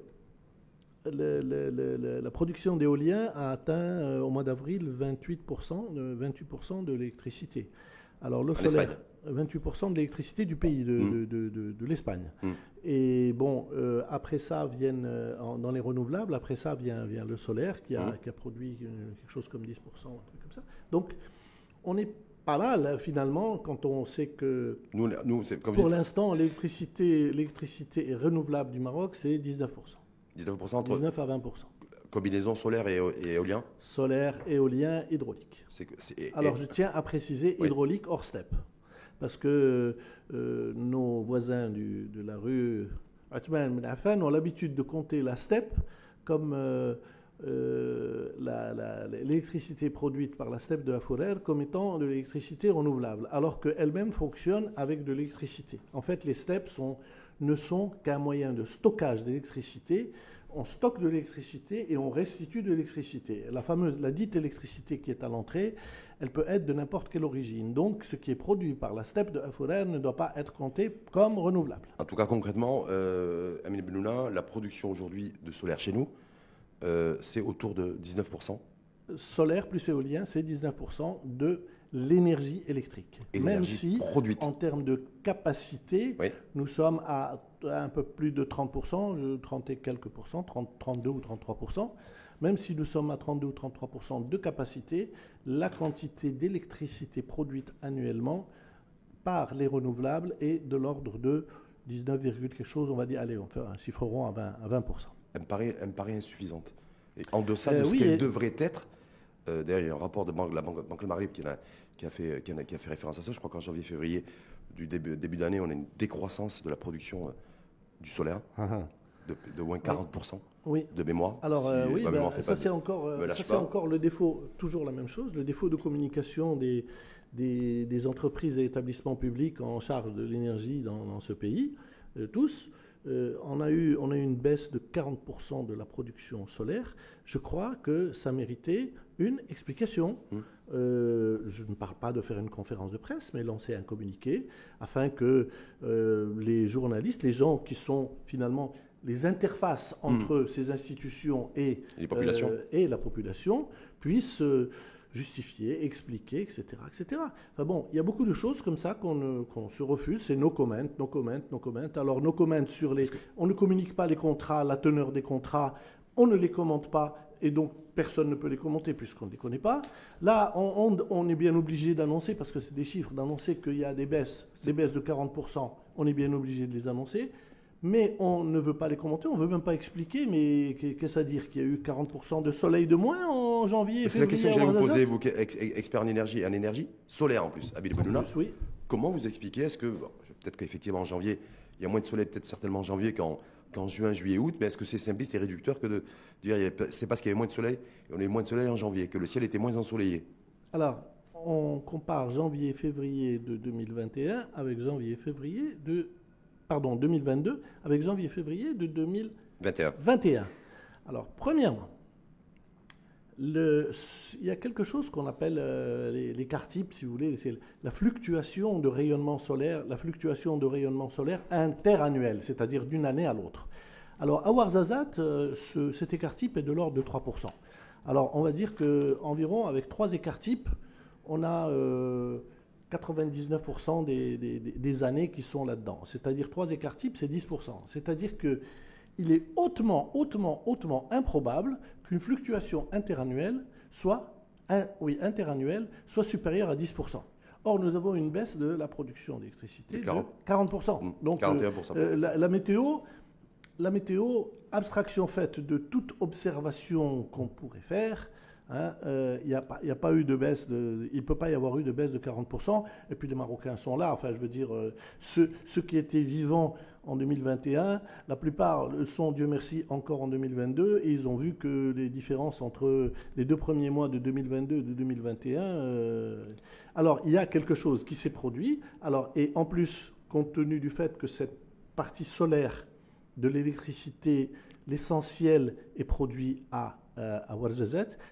B: la production d'éolien a atteint euh, au mois d'avril 28%, de, 28 de l'électricité. Alors le solaire, 28% de l'électricité du pays, de, mm. l'Espagne. Mm. Et bon, euh, après ça viennent, euh, dans les renouvelables, après ça vient, vient le solaire qui a, mm. qui a produit quelque chose comme 10%, un comme ça. Donc on est pas mal hein, finalement quand on sait que nous, nous, pour l'instant l'électricité, l'électricité renouvelable du Maroc c'est 19%.
A: 19% entre
B: 19 à 20%.
A: Combinaison solaire et, éolien
B: Solaire, éolien, hydraulique. Alors je tiens à préciser hydraulique hors step. Parce que euh, nos voisins de la rue Atman ont l'habitude de compter la step comme euh, euh, l'électricité produite par la steppe de la forêt comme étant de l'électricité renouvelable, alors qu'elle-même fonctionne avec de l'électricité. En fait, les steppes sont ne sont qu'un moyen de stockage d'électricité. On stocke de l'électricité et on restitue de l'électricité. La fameuse, la dite électricité qui est à l'entrée, elle peut être de n'importe quelle origine. Donc, ce qui est produit par la steppe de Haforer ne doit pas être compté comme renouvelable.
A: En tout cas, concrètement, euh, Amine Benouna, la production aujourd'hui de solaire chez nous, euh, c'est autour de 19%.
B: Solaire plus éolien, c'est 19% de l'énergie électrique. Même si, en termes de capacité, nous sommes à un peu plus de 30%, 30 et quelques pourcents, 32 ou 33%, même si nous sommes à 32 ou 33% de capacité, la quantité d'électricité produite annuellement par les renouvelables est de l'ordre de 19, quelque chose, on va dire, allez, on fait un chiffre rond à 20%. À 20%.
A: Elle, me paraît, elle me paraît insuffisante. Et en deçà de euh, ce qu'elle devrait être, euh, d'ailleurs, il y a un rapport de banque, la Banque, banque Le qui, a, qui, a fait, qui, a, fait référence à ça. Je crois qu'en janvier-février du début, début d'année, on a une décroissance de la production euh, du solaire ah ah. de, moins 40% oui. de mémoire.
B: Alors, euh, oui, bah, ça, c'est encore, encore le défaut, toujours la même chose, le défaut de communication des, des, entreprises et établissements publics en charge de l'énergie dans, ce pays, tous. Euh, on, a eu, on a eu une baisse de 40% de la production solaire. Je crois que ça méritait une explication. Mmh. Euh, je ne parle pas de faire une conférence de presse, mais lancer un communiqué afin que euh, les journalistes, les gens qui sont finalement les interfaces entre mmh. ces institutions et, et la population puissent justifier, expliquer, etc. etc. Enfin bon, il y a beaucoup de choses comme ça qu'on se refuse, c'est nos comments, nos comments, nos comments. Alors nos comments sur les... On ne communique pas les contrats, la teneur des contrats, on ne les commente pas, et donc personne ne peut les commenter puisqu'on ne les connaît pas. Là, on, on est bien obligé d'annoncer, parce que c'est des chiffres, d'annoncer qu'il y a des baisses, des baisses de 40%, on est bien obligé de les annoncer mais on ne veut pas les commenter, on ne veut même pas expliquer, mais qu'est-ce à dire Qu'il y a eu 40% de soleil de moins en janvier
A: C'est la question que j'allais vous poser, vous, expert en énergie, en énergie solaire en plus, Abil Benouna.
B: Oui.
A: Comment vous expliquez Est-ce que, peut-être qu'effectivement en janvier, il y a moins de soleil, peut-être certainement en janvier qu'en juin, juillet, août, mais est-ce que c'est simpliste et réducteur que de dire c'est parce qu'il y avait moins de soleil, et on a eu moins de soleil en janvier, que le ciel était moins ensoleillé?
B: Alors, on compare janvier-février de 2021 avec janvier-février de pardon, 2022 avec janvier-février de 2021. Alors, premièrement, il y a quelque chose qu'on appelle euh, les, si vous voulez, c'est la fluctuation de rayonnement solaire, la fluctuation de rayonnement solaire interannuel, c'est-à-dire d'une année à l'autre. Alors, à Warzazat, euh, cet écart type est de l'ordre de 3%. Alors, on va dire qu'environ, avec trois écarts types, on a euh, 99% des, années qui sont là-dedans. C'est-à-dire trois écarts types, c'est 10%. C'est-à-dire qu'il est hautement, hautement, hautement improbable qu'une fluctuation interannuelle soit, oui, interannuelle soit supérieure à 10%. Or, nous avons une baisse de la production d'électricité
A: De
B: de
A: 40.
B: 40%.
A: Mmh,
B: Donc,
A: 41%.
B: euh, la, la météo, la météo, abstraction faite de toute observation qu'on pourrait faire, hein, euh, il n'y a, pas- il y a pas eu de baisse, de, il ne peut pas y avoir eu de baisse de 40%. Et puis les Marocains sont là. Enfin, je veux dire, euh, ceux, ceux qui étaient vivants en 2021, la plupart le sont, Dieu merci, encore en 2022. Et ils ont vu que les différences entre les deux premiers mois de 2022 et de 2021. euh, alors, il y a quelque chose qui s'est produit. Alors, et en plus, compte tenu du fait que cette partie solaire de l'électricité, l'essentiel est produit à, euh.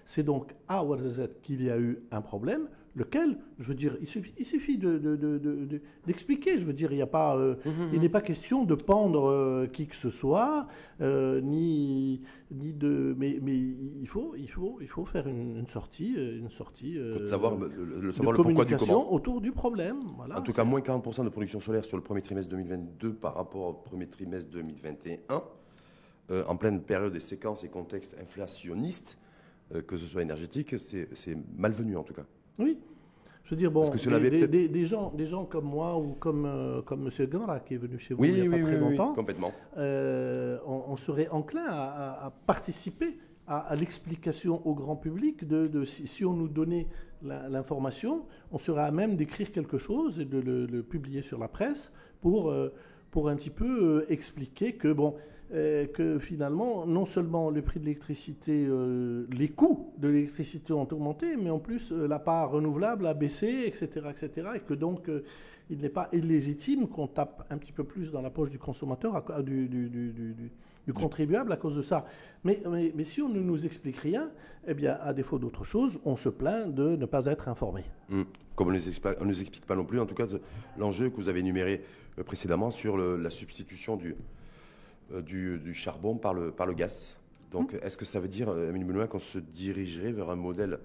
B: C'est donc à Ouarzazate qu'il y a eu un problème, lequel, je veux dire, il suffit, il suffit de- de- de- de- de- d'expliquer. je veux dire, il n'y a pas, euh, il n'est pas question de pendre euh, qui que ce soit, euh, ni, ni de, mais, mais il faut, il faut, il faut faire une, une sortie, une sortie.
A: Faut savoir le, le- le
B: de
A: savoir le pourquoi du comment.
B: autour du problème. Voilà.
A: En tout cas, moins 40% de production solaire sur le premier trimestre 2022 par rapport au premier trimestre 2021, euh, en pleine période des séquences et contextes inflationnistes, que ce soit énergétique, c'est malvenu en tout cas.
B: Oui. Je veux dire, bon, des,
A: avait
B: des-
A: peut-être-
B: des- des gens, des gens comme moi ou comme, euh, comme M. Qui est venu chez vous
A: Oui,
B: il n'y a
A: oui,
B: pas
A: oui,
B: très longtemps,
A: complètement.
B: euh, on, on serait enclin à, à- à participer à, à l'explication au grand public de, de- si, si on nous donnait l'information, on serait à même d'écrire quelque chose et de le, le publier sur la presse pour, euh, pour un petit peu euh, expliquer que, bon, que finalement, non seulement le prix de l'électricité, euh, les coûts de l'électricité ont augmenté, mais en plus euh, la part renouvelable a baissé, etc., etc., et que donc euh, il n'est pas illégitime qu'on tape un petit peu plus dans la poche du consommateur, à du, du- du- du- du- du contribuable à cause de ça. Mais, mais, mais si on ne nous explique rien, eh bien, à défaut d'autre chose, on se plaint de ne pas être informé.
A: Mm. Comme on ne nous explique, pas non plus, en tout cas, l'enjeu que vous avez énuméré euh, précédemment sur le- la substitution du, euh, du, du charbon par le, par le gaz. Donc, est-ce que ça veut dire, euh, Amélie Benoît, qu'on se dirigerait vers un modèle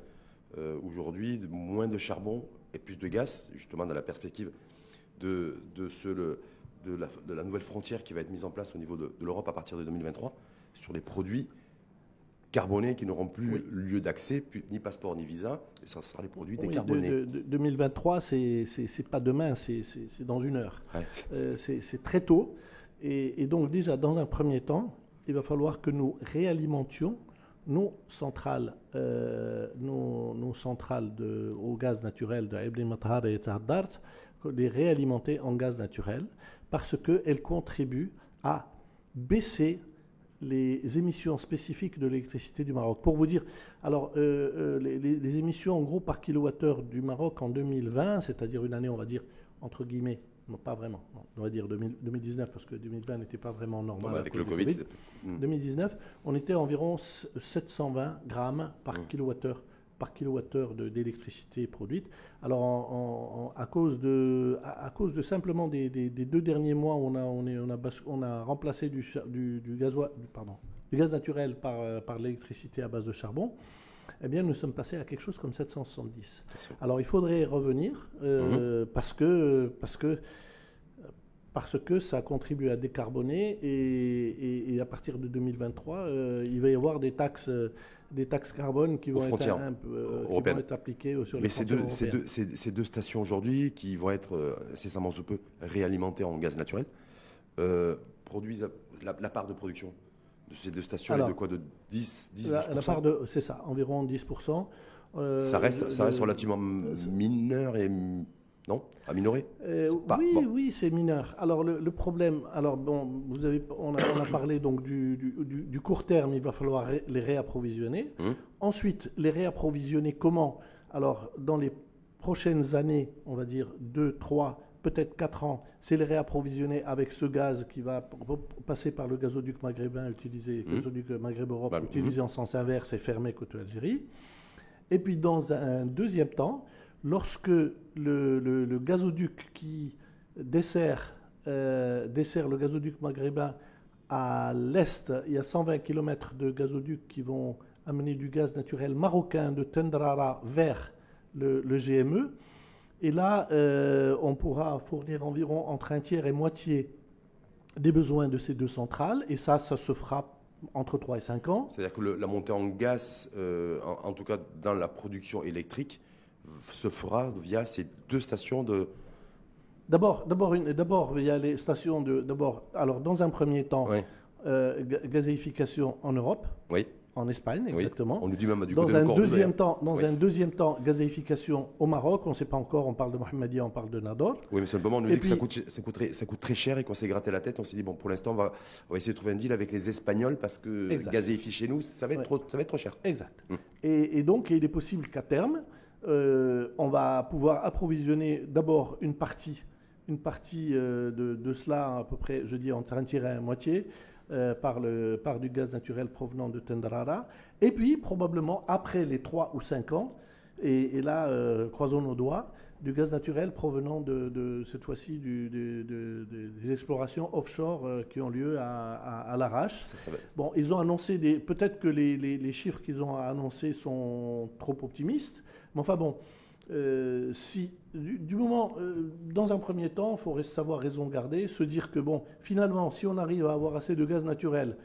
A: euh, aujourd'hui de moins de charbon et plus de gaz, justement dans la perspective de, de, ce, le- de, la, de la nouvelle frontière qui va être mise en place au niveau de, l'Europe à partir de 2023 sur les produits carbonés qui n'auront plus
B: Oui.
A: lieu d'accès, ni passeport ni visa, et ça sera les produits
B: Oui,
A: décarbonés.
B: de- de- 2023, c'est pas demain, c'est dans une heure.
A: Ouais.
B: Euh, c'est très tôt. Et, donc déjà, dans un premier temps, il va falloir que nous réalimentions nos centrales, euh, au gaz naturel de Ibn Matar et Tahdart, les réalimenter en gaz naturel, parce qu'elles contribuent à baisser les émissions spécifiques de l'électricité du Maroc. Pour vous dire, alors euh, euh, les, les- les émissions en gros par kilowattheure du Maroc en 2020, c'est-à-dire une année, on va dire, entre guillemets, non pas vraiment, non, on va dire 2000 2019, parce que 2020 n'était pas vraiment normal.
A: Avec le Covid, c'est- Mm.
B: 2019, on était à environ s- 720 grammes par
A: Mm.
B: kilowattheure par kilowattheure de- d'électricité produite. Alors, en- en- en- à, cause de, à, à cause de simplement des, des- des deux derniers mois, on a, on est, on a, bas- on a remplacé du, du- pardon, du gaz naturel par, euh, par l'électricité à base de charbon. Eh bien, nous sommes passés à quelque chose comme 770.
A: C'est sûr.
B: Alors il faudrait revenir euh, parce que parce que parce que ça contribue à décarboner et, et- et à partir de 2023, euh, il va y avoir des taxes euh, des taxes carbone qui vont, être,
A: frontières
B: un peu, euh, qui
A: européennes.
B: vont être appliquées sur les
A: Mais ces deux, ces, deux, ces- ces deux stations aujourd'hui, qui vont être euh, incessamment sous peu réalimentées en gaz naturel, produisent la, la part de production de ces deux stations est
B: Alors,
A: de quoi De 10, 10
B: La, la
A: 12%?
B: part de c'est ça, environ 10 euh,
A: ça reste, ça reste relativement mineur et non à minorer.
B: Euh,
A: pas-
B: oui,
A: bon.
B: oui, c'est mineur. Alors le, le problème, alors bon, vous avez, on a, on a parlé donc du, du- court terme, il va falloir ré- les réapprovisionner.
A: Hum.
B: Ensuite, les réapprovisionner comment? Alors dans les prochaines années, on va dire 2, 3, peut-être 4 ans, c'est les réapprovisionner avec ce gaz qui va passer par le gazoduc maghrébin utilisé,
A: Hum.
B: gazoduc Maghreb-Europe
A: Bah,
B: utilisé en sens inverse et fermé côté Algérie. Et puis dans un deuxième temps, lorsque le, le- le gazoduc qui dessert, euh, dessert le gazoduc maghrébin à l'est, il y a 120 km de gazoducs qui vont amener du gaz naturel marocain de Tendrara vers le, le GME. Et là, euh, on pourra fournir environ entre un tiers et moitié des besoins de ces deux centrales. Et ça, ça se fera entre 3 et 5 ans.
A: C'est-à-dire que le- la montée en gaz, euh, en, en tout cas dans la production électrique, se fera via ces deux stations de.
B: D'abord, d'abord, une- d'abord, il y a les stations de. D'abord, alors, dans un premier temps,
A: Oui,
B: euh, ga- gazéification en Europe,
A: oui,
B: en Espagne,
A: oui.
B: exactement.
A: On nous dit même du
B: Dans
A: côté
B: un, deuxième temps, dans
A: Oui.
B: un deuxième temps, gazéification au Maroc. On ne sait pas encore, on parle de Mohammedia, on parle de Nador.
A: Oui, mais simplement, on nous
B: Et
A: dit que ça coûte, ça, coûte très, ça coûte très cher et qu'on s'est gratté la tête. On s'est dit, bon, pour l'instant, on va, on va essayer de trouver un deal avec les Espagnols parce que
B: Exact.
A: gazéifier chez nous, ça va être, trop, ça va être trop cher.
B: Exact.
A: Mm.
B: Et, et donc, il est possible qu'à terme, euh, on va pouvoir approvisionner d'abord une partie, une partie euh, de, de cela, à peu près, je dis, en train de tirer à moitié, euh, par, le, par du gaz naturel provenant de Tendarara. Et puis, probablement, après les 3 ou 5 ans, et, et là, euh, croisons nos doigts, du gaz naturel provenant de, de, cette fois-ci du- de- de- de- des explorations offshore euh, qui ont lieu à, à- à l'arrache. Bon, ils ont annoncé des. Peut-être que les, les- les chiffres qu'ils ont annoncés sont trop optimistes, mais enfin bon, euh, si du, du moment, euh, dans un premier temps, il faut savoir raison garder, se dire que bon, finalement, si on arrive à avoir assez de gaz naturel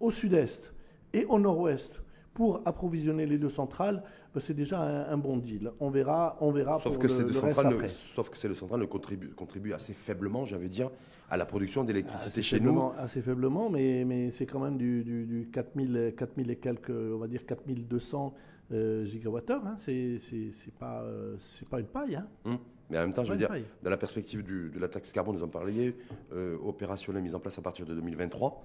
B: au sud-est et au nord-ouest pour approvisionner les deux centrales, ben, c'est déjà un, un bon deal. On verra, on verra
A: Sauf
B: pour
A: que,
B: le,
A: ces deux
B: le reste
A: ne, sauf que ces deux centrales ne contribuent, contribuent assez faiblement, j'avais dire, à la production d'électricité chez nous.
B: assez faiblement, mais, mais c'est quand même du, du, du 4000, 4000 et quelques, on va dire 4200 euh, gigawattheures. Hein. C'est, pas, euh, c'est pas une paille. Hein.
A: Hum. Mais en même temps, je veux dire,
B: paille.
A: dans la perspective du- de la taxe carbone, nous en parliez, euh, opérationnelle mise en place à partir de 2023,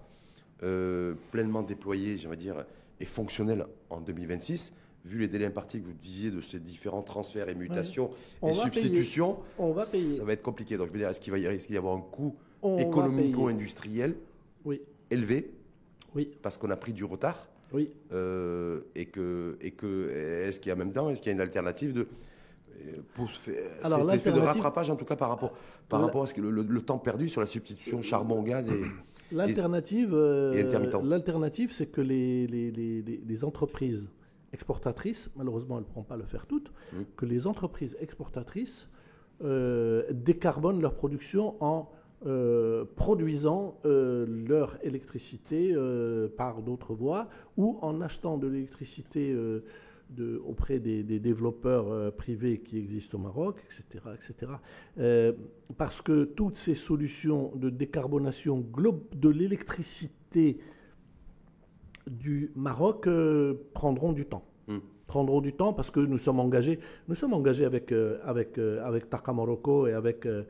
A: euh, pleinement déployée, j'aimerais dire, et fonctionnelle en 2026, vu les délais impartis que vous disiez de ces différents transferts et mutations
B: On
A: et substitutions,
B: On va payer.
A: ça va être compliqué. Donc, je veux dire, est-ce qu'il va y, avoir un coût économico-industriel
B: Oui,
A: élevé
B: oui,
A: parce qu'on a pris du retard?
B: Oui.
A: euh, et que, et que est-ce qu'il y a en même temps, est-ce qu'il y a une alternative de euh, pour
B: Alors,
A: cet effet de rattrapage en tout cas par rapport, par
B: La-
A: rapport à ce que le, le- le temps perdu sur la substitution charbon-gaz et
B: L'alternative, euh, l'alternative, c'est que les, les, les- entreprises exportatrices, malheureusement, elles ne pourront pas le faire toutes,
A: Mm.
B: que les entreprises exportatrices euh, décarbonent leur production en euh, produisant euh, leur électricité euh, par d'autres voies ou en achetant de l'électricité de- auprès des, des développeurs privés qui existent au Maroc, etc. etc. Parce que toutes ces solutions de décarbonation de l'électricité du Maroc prendront du temps.
A: Mm.
B: Prendront du temps parce que nous sommes engagés, nous sommes engagés avec, euh, avec, euh, avec Taka Morocco et avec, euh,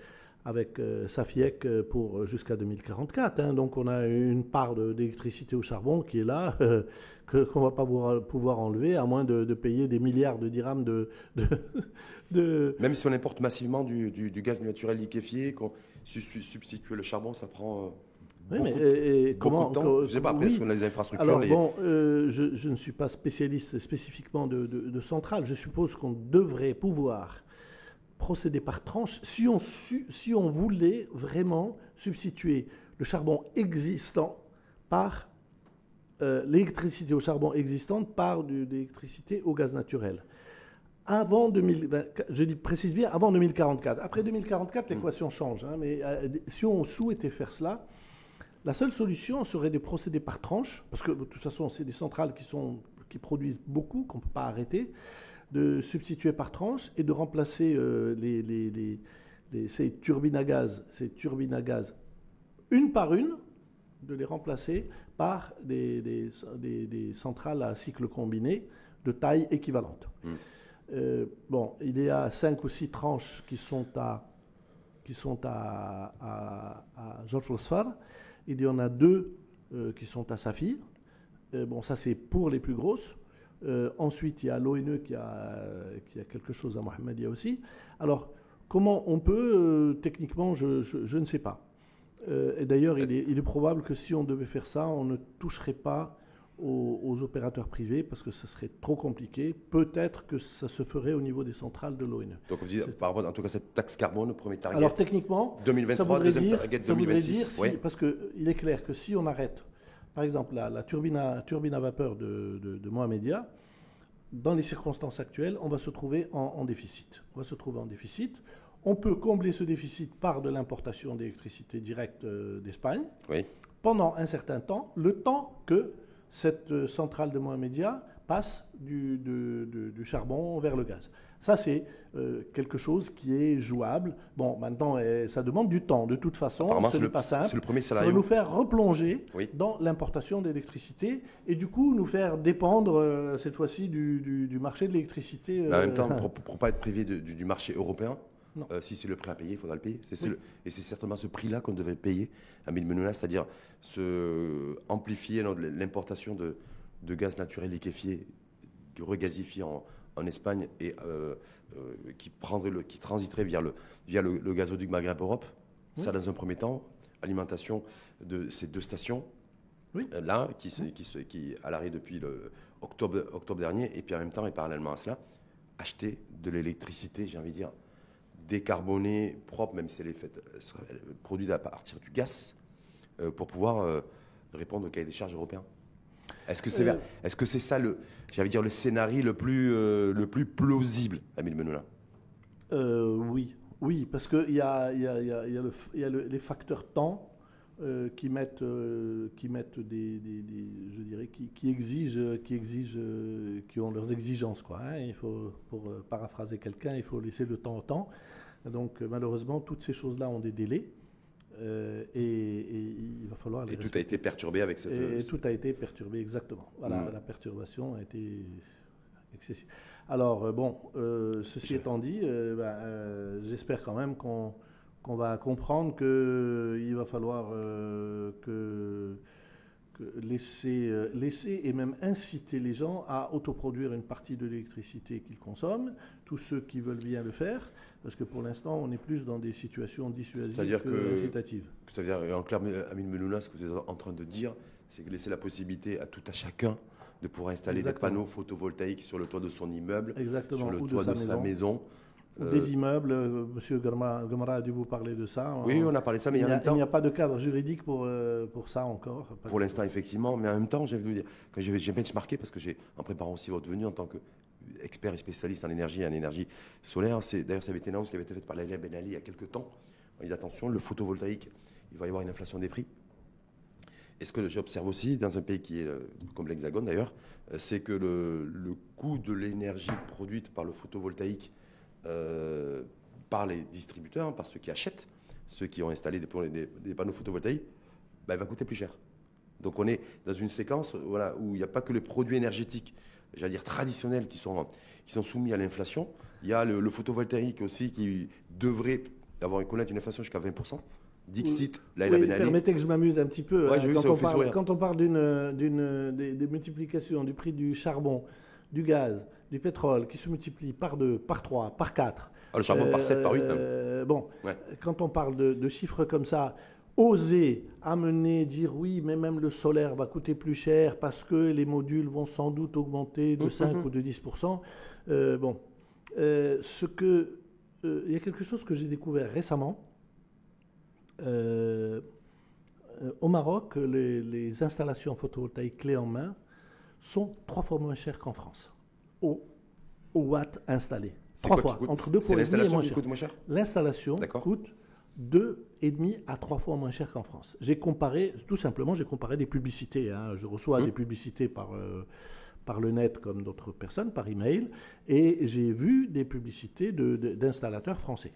B: avec euh, Safiec euh, pour jusqu'à 2044. hein. Donc on a une part d'électricité au charbon qui est là, euh, qu'on ne va pas pouvoir, pouvoir enlever à moins de, de payer des milliards de dirhams de, de, de-
A: même si on importe massivement du, du- du gaz naturel liquéfié, qu'on su- su- substituer le charbon, ça prend euh,
B: Oui,
A: beaucoup,
B: mais,
A: de-
B: comment
A: temps. Je sais pas après
B: oui.
A: les infrastructures.
B: Alors
A: les-
B: bon, euh, je, je ne suis pas spécialiste spécifiquement de, de, de centrales. Je suppose qu'on devrait pouvoir procéder par tranche si on, su- si on voulait vraiment substituer le charbon existant par euh, l'électricité au charbon existante par de l'électricité au gaz naturel. Avant 2020, je dis, précise bien, avant 2044. Après 2044, l'équation change. hein, mais euh, si on souhaitait faire cela, la seule solution serait de procéder par tranche, parce que de toute façon, c'est des centrales qui, sont, qui produisent beaucoup, qu'on ne peut pas arrêter, de substituer par tranche et de remplacer euh, les, les- les- les- ces turbines à gaz, ces turbines à gaz, une par une, de les remplacer par des, des- des- des centrales à cycle combiné de taille équivalente.
A: Mm.
B: Euh, bon, il y a cinq ou six tranches qui sont à, qui sont à, à. Il y en a deux euh, qui sont à Saphir. Euh, bon, ça c'est pour les plus grosses. Euh, ensuite, il y a l'ONE qui a, qui a quelque chose à Mohamedia aussi. Alors, comment on peut euh, Techniquement, je, je- je ne sais pas. Euh, et d'ailleurs, il est, il est probable que si on devait faire ça, on ne toucherait pas aux, aux opérateurs privés parce que ce serait trop compliqué. Peut-être que ça se ferait au niveau des centrales de l'ONE.
A: Donc, vous dites, par rapport, en tout cas, cette taxe carbone, premier target,
B: Alors techniquement, ça
A: 2023,
B: voudrait
A: deuxième
B: dire,
A: target
B: ça voudrait
A: 2026.
B: dire si-
A: ouais.
B: parce qu'il est clair que si on arrête, par exemple, la, la turbine, à, turbine à vapeur de, de, de Mohamedia, dans les circonstances actuelles, on va se trouver en, en déficit. On va se trouver en déficit. On peut combler ce déficit par de l'importation d'électricité directe euh, d'Espagne
A: Oui.
B: pendant un certain temps, le temps que cette euh, centrale de Mohamedia passe du charbon vers le gaz. Ça, c'est euh, quelque chose qui est jouable. Bon, maintenant, euh, ça demande du temps. De toute façon,
A: c'est le,
B: pas simple.
A: c'est le premier
B: Ça va nous faire replonger
A: Oui.
B: dans l'importation d'électricité et du coup nous faire dépendre euh, cette fois-ci du, du- du marché de l'électricité.
A: En
B: euh,
A: même temps, pour ne pas être privé de- du, du marché européen, euh, si c'est le prix à payer, il faudra le payer.
B: Oui.
A: le- et c'est certainement ce prix-là qu'on devait payer à Milmenuna, c'est-à-dire se amplifier l'importation de, de gaz naturel liquéfié, regasifié en, en Espagne et euh, euh, qui, prendrait le, qui transiterait via le, via le, le gazoduc Maghreb-Europe. Ça, dans un premier temps, alimentation de ces deux stations.
B: Oui.
A: euh, Là, qui, se, qui, se- qui à l'arrêt depuis le octobre, octobre dernier, et puis en même temps et parallèlement à cela, acheter de l'électricité, j'ai envie de dire, décarbonée, propre, même si elle est faite, produite à partir du gaz, euh, pour pouvoir répondre au cahier des charges européen. Est-ce que c'est
B: Euh.
A: est-ce que c'est ça le, j'allais dire le scénario le plus euh, le plus plausible, Amine Benoît
B: Euh, oui, oui, parce qu'il y a, il y a- il y a- y a le f- il y a le- les facteurs temps euh, qui mettent, qui mettent des, des- des- je dirais, qui, qui exigent, qui exigent, qui ont leurs exigences, quoi. hein. Il faut, pour paraphraser quelqu'un, il faut laisser le temps au temps. Donc malheureusement, toutes ces choses-là ont des délais euh, et, et il va falloir
A: Et tout a été perturbé avec cette.
B: Et, et tout a été perturbé, exactement. Voilà,
A: Mm.
B: la perturbation a été excessive. Alors, euh, bon, euh, ceci
A: Je-
B: étant dit, euh, euh, j'espère quand même qu'on va comprendre qu'il va falloir euh, que, que laisser, euh, laisser et même inciter les gens à autoproduire une partie de l'électricité qu'ils consomment, tous ceux qui veulent bien le faire, parce que pour l'instant, on est plus dans des situations dissuasives que,
A: que-
B: incitatives.
A: C'est-à-dire, en clair, Amine Melouna, ce que vous êtes en train de dire, c'est que laisser la possibilité à tout à chacun de pouvoir installer
B: Exactement.
A: des panneaux photovoltaïques sur le toit de son immeuble,
B: Exactement,
A: sur le
B: ou de
A: toit
B: sa
A: de sa
B: maison. Ou
A: Euh,
B: des immeubles, euh, Monsieur Gamara, a dû vous parler de ça.
A: Oui, on a parlé de ça, mais
B: il
A: en
B: n'y a,
A: même temps,
B: il n'y a pas de cadre juridique pour, euh, pour ça encore.
A: Pour l'instant, effectivement, mais en même temps, j'ai envie de vous dire, j'ai benchmarké, parce que j'ai, en préparant aussi votre venue en tant qu'expert et spécialiste en énergie et en énergie solaire, d'ailleurs, ça avait été annonce qui avait été faite par Laila Ben Ali il y a quelques temps. On dit attention, le photovoltaïque, il va y avoir une inflation des prix. Et ce que j'observe aussi dans un pays qui est euh, comme l'Hexagone d'ailleurs, euh, c'est que le, coût de l'énergie produite par le photovoltaïque, euh, par les distributeurs, par ceux qui achètent, ceux qui ont installé des, panneaux photovoltaïques, bah, va coûter plus cher. Donc on est dans une séquence où il n'y a pas que les produits énergétiques, j'allais dire traditionnels, qui sont, qui sont soumis à l'inflation. Il y a le, le photovoltaïque aussi qui devrait avoir connaître une inflation jusqu'à 20%. Dixit, Laila
B: Oui,
A: Ben Ali.
B: permettez que je m'amuse un petit peu.
A: Ouais, vu,
B: quand, on parle,
A: sourire.
B: quand on parle d'une, d'une, des, des multiplications du prix du charbon, du gaz, du pétrole, qui se multiplient par deux, par trois, par quatre.
A: Ah, le charbon par 7, par 8 même.
B: euh, Bon,
A: Ouais.
B: quand on parle de, de chiffres comme ça, oser amener, dire oui, mais même le solaire va coûter plus cher parce que les modules vont sans doute augmenter de
A: Mhm,
B: 5
A: mhm.
B: ou de 10%. Euh, bon, Euh, ce que, euh, il y a quelque chose que j'ai découvert récemment. Euh, au Maroc, les, les installations photovoltaïques clés en main sont trois fois moins chères qu'en France. Au, au watt installé. Trois fois. Entre deux fois et moins cher.
A: coûte moins cher?
B: L'installation coûte deux et demi à trois fois moins cher qu'en France. J'ai comparé, tout simplement, j'ai comparé des publicités. hein. Je reçois
A: Hum.
B: des publicités par, euh, par le net comme d'autres personnes, par email, et j'ai vu des publicités de- de- d'installateurs français.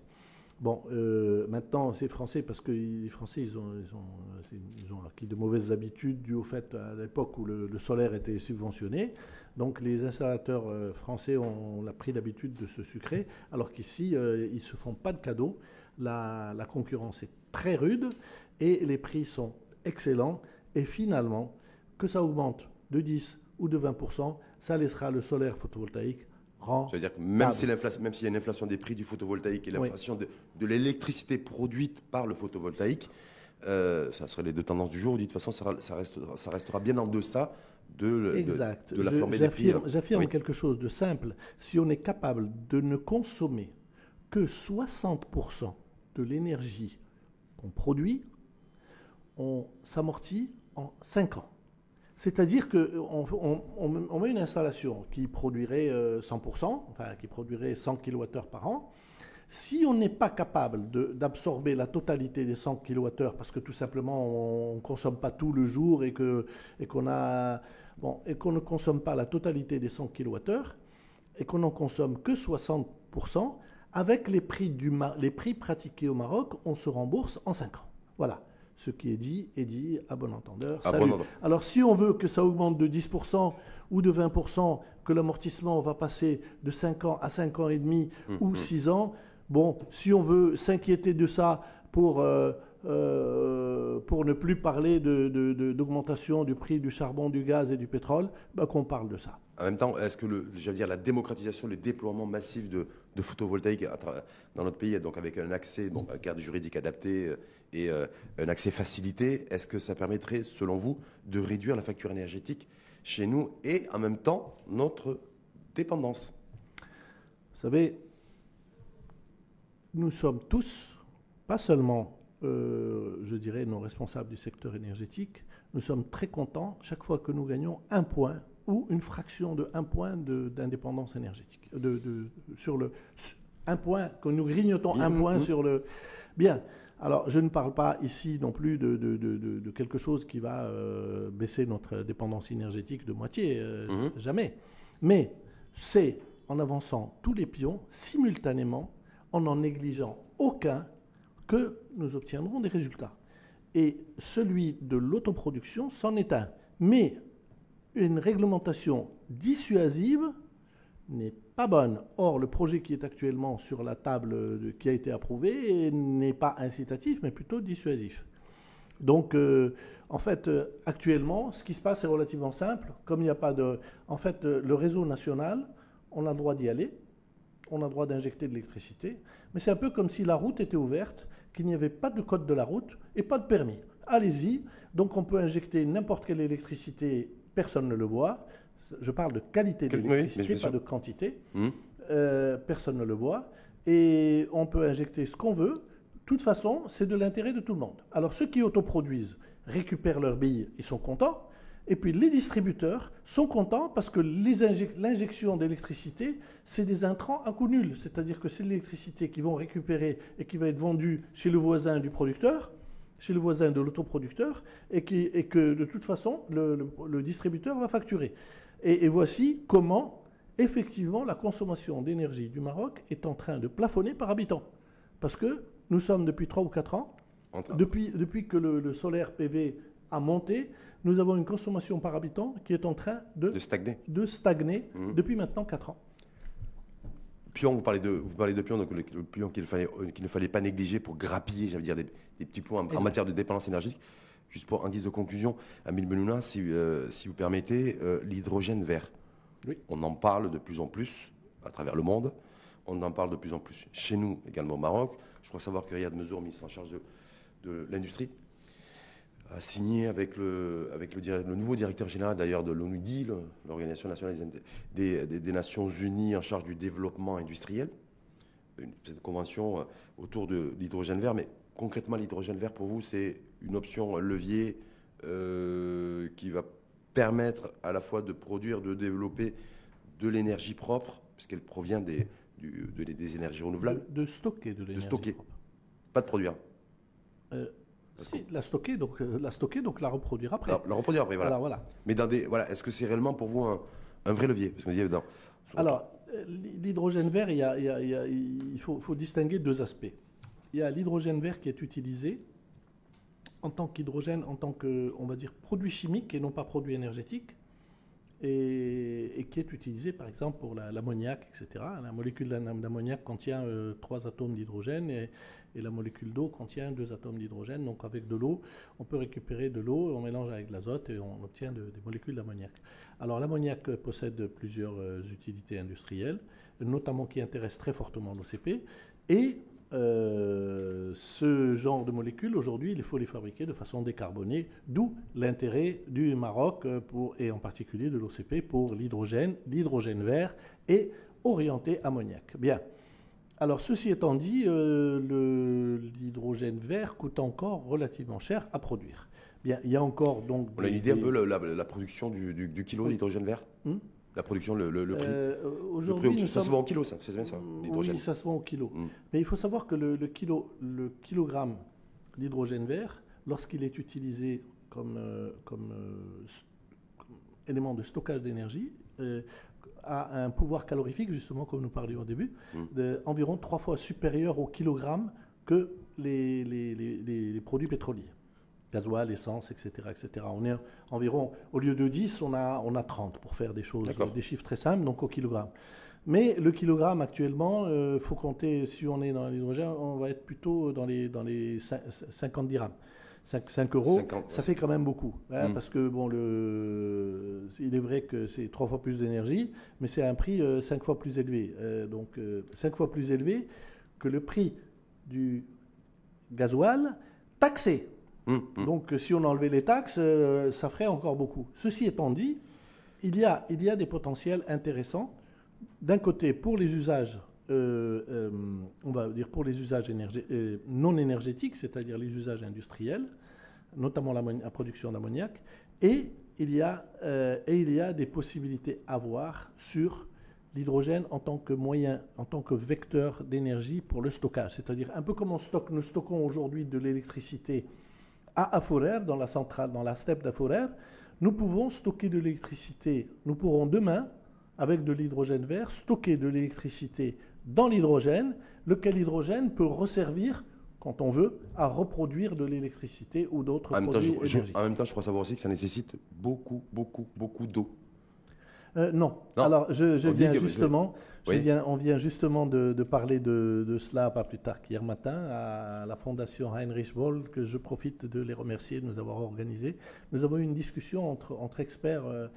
B: Bon, euh, maintenant, c'est français parce que les Français, ils ont, ils, ont, ils ont acquis de mauvaises habitudes dues au fait à l'époque où le, le solaire était subventionné. Donc, les installateurs euh, français ont, ont pris l'habitude de se sucrer, alors qu'ici, euh, ils ne se font pas de cadeaux. La, la concurrence est très rude et les prix sont excellents. Et finalement, que ça augmente de 10 ou de 20%, ça laissera le solaire photovoltaïque rentable.
A: Ça veut dire que même
B: Ah,
A: si s'il y a une inflation des prix du photovoltaïque et
B: Oui.
A: l'inflation de, de l'électricité produite par le photovoltaïque, euh, ça serait les deux tendances du jour. De toute façon, ça, ra- ça restera, ça restera bien en deçà de,
B: Exact.
A: de la flambée des prix. hein.
B: J'affirme j'affirme
A: Oui.
B: quelque chose de simple. Si on est capable de ne consommer que 60% de l'énergie qu'on produit, on s'amortit en 5 ans. C'est-à-dire qu'on on, on- met une installation qui produirait euh, 100%, enfin qui produirait 100 kWh par an. Si on n'est pas capable d'absorber la totalité des 100 kWh, parce que tout simplement on ne consomme pas tout le jour et qu'on bon, et qu'on ne consomme pas la totalité des 100 kWh, et qu'on n'en consomme que 60%, avec les prix, du les prix pratiqués au Maroc, on se rembourse en 5 ans. Voilà. Ce qui est dit est dit à bon entendeur. Alors si on veut que ça augmente de 10% ou de 20%, que l'amortissement va passer de 5 ans à 5 ans et demi ou 6 hum. ans, bon, si on veut s'inquiéter de ça pour... Euh, euh, pour ne plus parler d'augmentation de, du prix du charbon, du gaz et du pétrole, bah, qu'on parle de ça.
A: En même temps, est-ce que le, dire, la démocratisation, le déploiement massif de, photovoltaïque dans notre pays, donc avec un accès, bon, un cadre juridique adapté euh, et euh, un accès facilité, est-ce que ça permettrait, selon vous, de réduire la facture énergétique chez nous et en même temps notre dépendance?
B: Vous savez, nous sommes tous, pas seulement euh, je dirais, nos responsables du secteur énergétique, nous sommes très contents chaque fois que nous gagnons un point ou une fraction de un point d'indépendance énergétique. De, sur le, un point, que nous grignotons un point sur le... Bien. Alors, je ne parle pas ici non plus de, quelque chose qui va euh, baisser notre dépendance énergétique de moitié, euh, mhm. jamais. Mais c'est en avançant tous les pions simultanément, en n'en négligeant aucun, que nous obtiendrons des résultats. Et celui de l'autoproduction s'en est un. Mais une réglementation dissuasive n'est pas bonne. Or, le projet qui est actuellement sur la table, qui a été approuvé, n'est pas incitatif, mais plutôt dissuasif. Donc, euh, en fait, euh, actuellement, ce qui se passe est relativement simple. Comme il n'y a pas de... En fait, euh, le réseau national, on a le droit d'y aller on a le droit d'injecter de l'électricité, mais c'est un peu comme si la route était ouverte, qu'il n'y avait pas de code de la route et pas de permis. Allez-y, donc on peut injecter n'importe quelle électricité, personne ne le voit. Je parle de qualité de l'électricité, pas de quantité. Hum. Euh, personne ne le voit. Et on peut injecter ce qu'on veut. De toute façon, c'est de l'intérêt de tout le monde. Alors ceux qui autoproduisent récupèrent leurs billes, ils sont contents. Et puis les distributeurs sont contents parce que l'injection d'électricité, c'est des intrants à coût nul. C'est-à-dire que c'est l'électricité qu'ils vont récupérer et qui va être vendue chez le voisin du producteur, chez le voisin de l'autoproducteur, et, que de toute façon, le, distributeur va facturer. Et, et, voici comment, effectivement, la consommation d'énergie du Maroc est en train de plafonner par habitant. Parce que nous sommes depuis 3 ou 4 ans, depuis, depuis que le, le solaire PV a monté, nous avons une consommation par habitant qui est en train de,
A: stagner,
B: de stagner mmh. depuis maintenant 4 ans.
A: Pion, vous parlez de, vous parlez de pion, donc le, pion qu'il fallait, euh, qu'il ne fallait pas négliger pour grappiller, j'allais dire, des, petits points en, matière de dépendance énergétique. Juste pour en guise de conclusion, Amil Benouna, si, euh, si vous permettez, euh, l'hydrogène vert. Oui. On en parle de plus en plus à travers le monde. On en parle de plus en plus chez nous, également au Maroc. Je crois savoir que Riyad Mezour, ministre en charge de, de l'industrie, a signé avec le, avec le, le nouveau directeur général d'ailleurs de l'ONUDI, l'Organisation nationale des, des, Nations Unies en charge du développement industriel, une, cette convention euh, autour de l'hydrogène vert. Mais concrètement, l'hydrogène vert pour vous, c'est une option levier euh, qui va permettre à la fois de produire, de développer de l'énergie propre, puisqu'elle provient des, des énergies renouvelables.
B: De, stocker de l'énergie.
A: De stocker. Pas de produire.
B: Euh, la stocker, donc euh, la stocker, donc la reproduire après.
A: La, reproduire après, voilà. voilà. Mais dans des, voilà, est-ce que c'est réellement pour vous un, vrai levier? Parce que dans,
B: Alors, euh, l'hydrogène vert, il, y a, il, faut, faut, distinguer deux aspects. Il y a l'hydrogène vert qui est utilisé en tant qu'hydrogène, en tant que, on va dire, produit chimique et non pas produit énergétique et, qui est utilisé par exemple pour l'ammoniac, etc. La molécule d'ammoniac contient euh, trois atomes d'hydrogène et, la molécule d'eau contient deux atomes d'hydrogène. Donc avec de l'eau, on peut récupérer de l'eau, on mélange avec de l'azote et on obtient des molécules d'ammoniac. Alors l'ammoniac possède plusieurs euh, utilités industrielles, notamment qui intéressent très fortement l'OCP. Et euh, ce genre de molécules, aujourd'hui, il faut les fabriquer de façon décarbonée, d'où l'intérêt du Maroc, euh, pour, et en particulier de l'OCP, pour l'hydrogène, l'hydrogène vert et orienté ammoniac. Bien. Alors, ceci étant dit, euh, l'hydrogène vert coûte encore relativement cher à produire. Bien, il y a encore donc.
A: On a une idée un peu la, la, production du, kilo d'hydrogène vert? Hmm? La production, le, prix euh,
B: Aujourd'hui,
A: ça se vend au kilo, ça, c'est bien ça,
B: l'hydrogène. Oui, ça se vend au kilo. Mm. Mais il faut savoir que le, kilo, le kilogramme d'hydrogène vert, lorsqu'il est utilisé comme, euh, comme, euh, élément de stockage d'énergie, euh, a un pouvoir calorifique, justement, comme nous parlions au début, d'environ trois fois supérieur au kilogramme que les, les, les, les produits pétroliers gasoil, essence, etc., etc. On est environ, au lieu de 10, on a, on a 30 pour faire des choses, des chiffres très simples, donc au kilogramme. Mais le kilogramme actuellement, il euh, faut compter, si on est dans l'hydrogène, on va être plutôt dans les, dans les 50 dirhams. 5, euros, ça fait quand même beaucoup. Hein, mm. Parce que, bon, le, il est vrai que c'est trois fois plus d'énergie, mais c'est un prix 5 euh, cinq fois plus élevé. Euh, donc, cinq fois plus élevé que le prix du gasoil taxé. Hum, hum. Donc si on enlevait les taxes, euh, ça ferait encore beaucoup. Ceci étant dit, il y a, il y a des potentiels intéressants. D'un côté, pour les usages, euh, euh, on va dire pour les usages non énergétiques, c'est-à-dire les usages industriels, notamment la, production d'ammoniac, et il y a et il y a des possibilités à voir sur l'hydrogène en tant que moyen, en tant que vecteur d'énergie pour le stockage. C'est-à-dire un peu comme on stocke, nous stockons aujourd'hui de l'électricité à Aforer, dans la centrale, dans la steppe d'Aforer, nous pouvons stocker de l'électricité. Nous pourrons demain, avec de l'hydrogène vert, stocker de l'électricité dans l'hydrogène, lequel hydrogène peut resservir, quand on veut, à reproduire de l'électricité ou d'autres produits
A: En même temps, je crois savoir aussi que ça nécessite beaucoup, beaucoup, beaucoup d'eau.
B: Euh, non. Alors, je, viens justement, on vient justement de, parler de, cela pas plus tard qu'hier matin à la Fondation Heinrich Boll, que je profite de les remercier de nous avoir organisé. Nous avons eu une discussion entre, entre experts euh,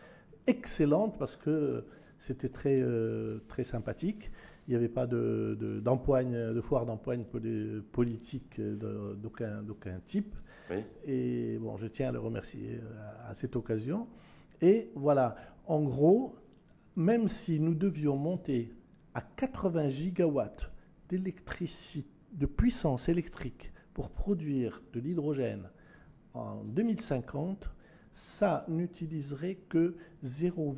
B: excellente parce que c'était très, euh, très sympathique. Il n'y avait pas de, de, de foire d'empoigne politique d'aucun type. Et bon, je tiens à le remercier à cette occasion. Et voilà, en gros, même si nous devions monter à 80 gigawatts de puissance électrique pour produire de l'hydrogène en 2050, ça n'utiliserait que 0,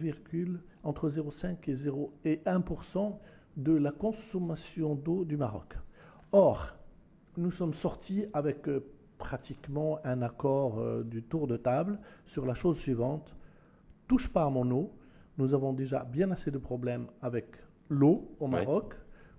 B: entre 0,5 et 0 et 1% de la consommation d'eau du Maroc. Or, nous sommes sortis avec euh, pratiquement un accord euh, du tour de table sur la chose suivante touche pas à mon eau. Nous avons déjà bien assez de problèmes avec l'eau au Maroc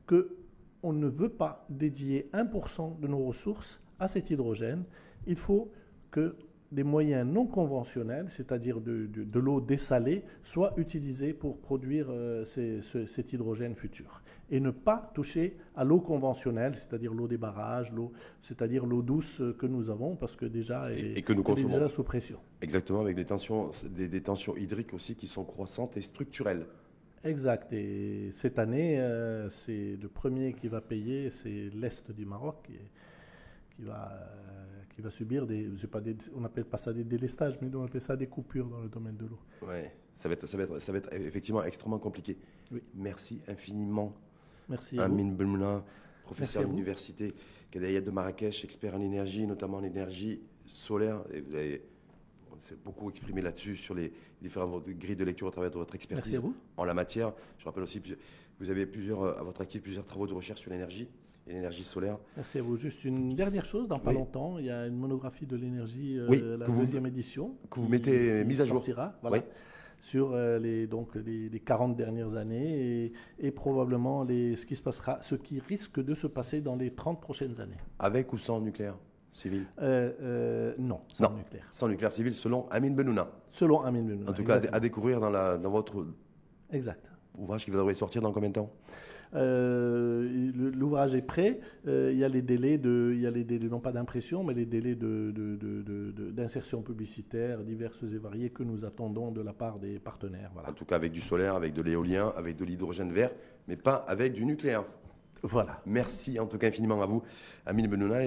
B: que on ne veut pas dédier 1% de nos ressources à cet hydrogène. Il faut que des moyens non conventionnels, c'est-à-dire de, l'eau dessalée, soient utilisés pour produire euh, cet hydrogène futur. Et ne pas toucher à l'eau conventionnelle, c'est-à-dire l'eau des barrages, l'eau, c'est-à-dire l'eau douce que nous avons, parce que déjà
A: et, que nous
B: consommons. déjà sous pression.
A: Exactement, avec des tensions, des, tensions hydriques aussi qui sont croissantes et structurelles.
B: Exact. Et cette année, euh, c'est le premier qui va payer, c'est l'Est du Maroc qui, va, euh, qui va subir des, pas on n'appelle pas ça des délestages, mais on appelle ça des coupures dans le domaine de l'eau.
A: Oui, ça va, être, ça, va être, ça va être effectivement extrêmement compliqué. Oui. Merci infiniment.
B: Merci.
A: Amine Belmouna, professeur à l'université Kadayat de Marrakech, expert en énergie, notamment en énergie solaire. Et vous avez beaucoup exprimé là-dessus sur les différentes grilles de lecture au travers de votre expertise en la matière. Je rappelle aussi que vous avez plusieurs, à votre actif plusieurs travaux de recherche sur l'énergie l'énergie solaire.
B: Merci à vous. Juste une dernière chose, dans pas longtemps, il y a une monographie de l'énergie, euh, la deuxième édition.
A: Que vous mettez mise à jour.
B: voilà, Sur euh, les, donc, les, 40 dernières années et, probablement les, ce qui se passera, ce qui risque de se passer dans les 30 prochaines années.
A: Avec ou sans nucléaire civil?
B: Euh, Non, sans nucléaire.
A: Sans nucléaire civil, selon Amin Benouna.
B: Selon Amin Benouna.
A: En tout cas, à découvrir dans, la, dans votre
B: exact.
A: ouvrage qui va devoir sortir dans combien de temps?
B: L'ouvrage est prêt. Euh, il y a les délais de, il y a les délais non pas d'impression, mais les délais d'insertion de, publicitaire diverses et variées que nous attendons de la part des partenaires.
A: En tout cas, avec du solaire, avec de l'éolien, avec de l'hydrogène vert, mais pas avec du nucléaire.
B: Voilà.
A: Merci en tout cas infiniment à vous, Amine Benouna.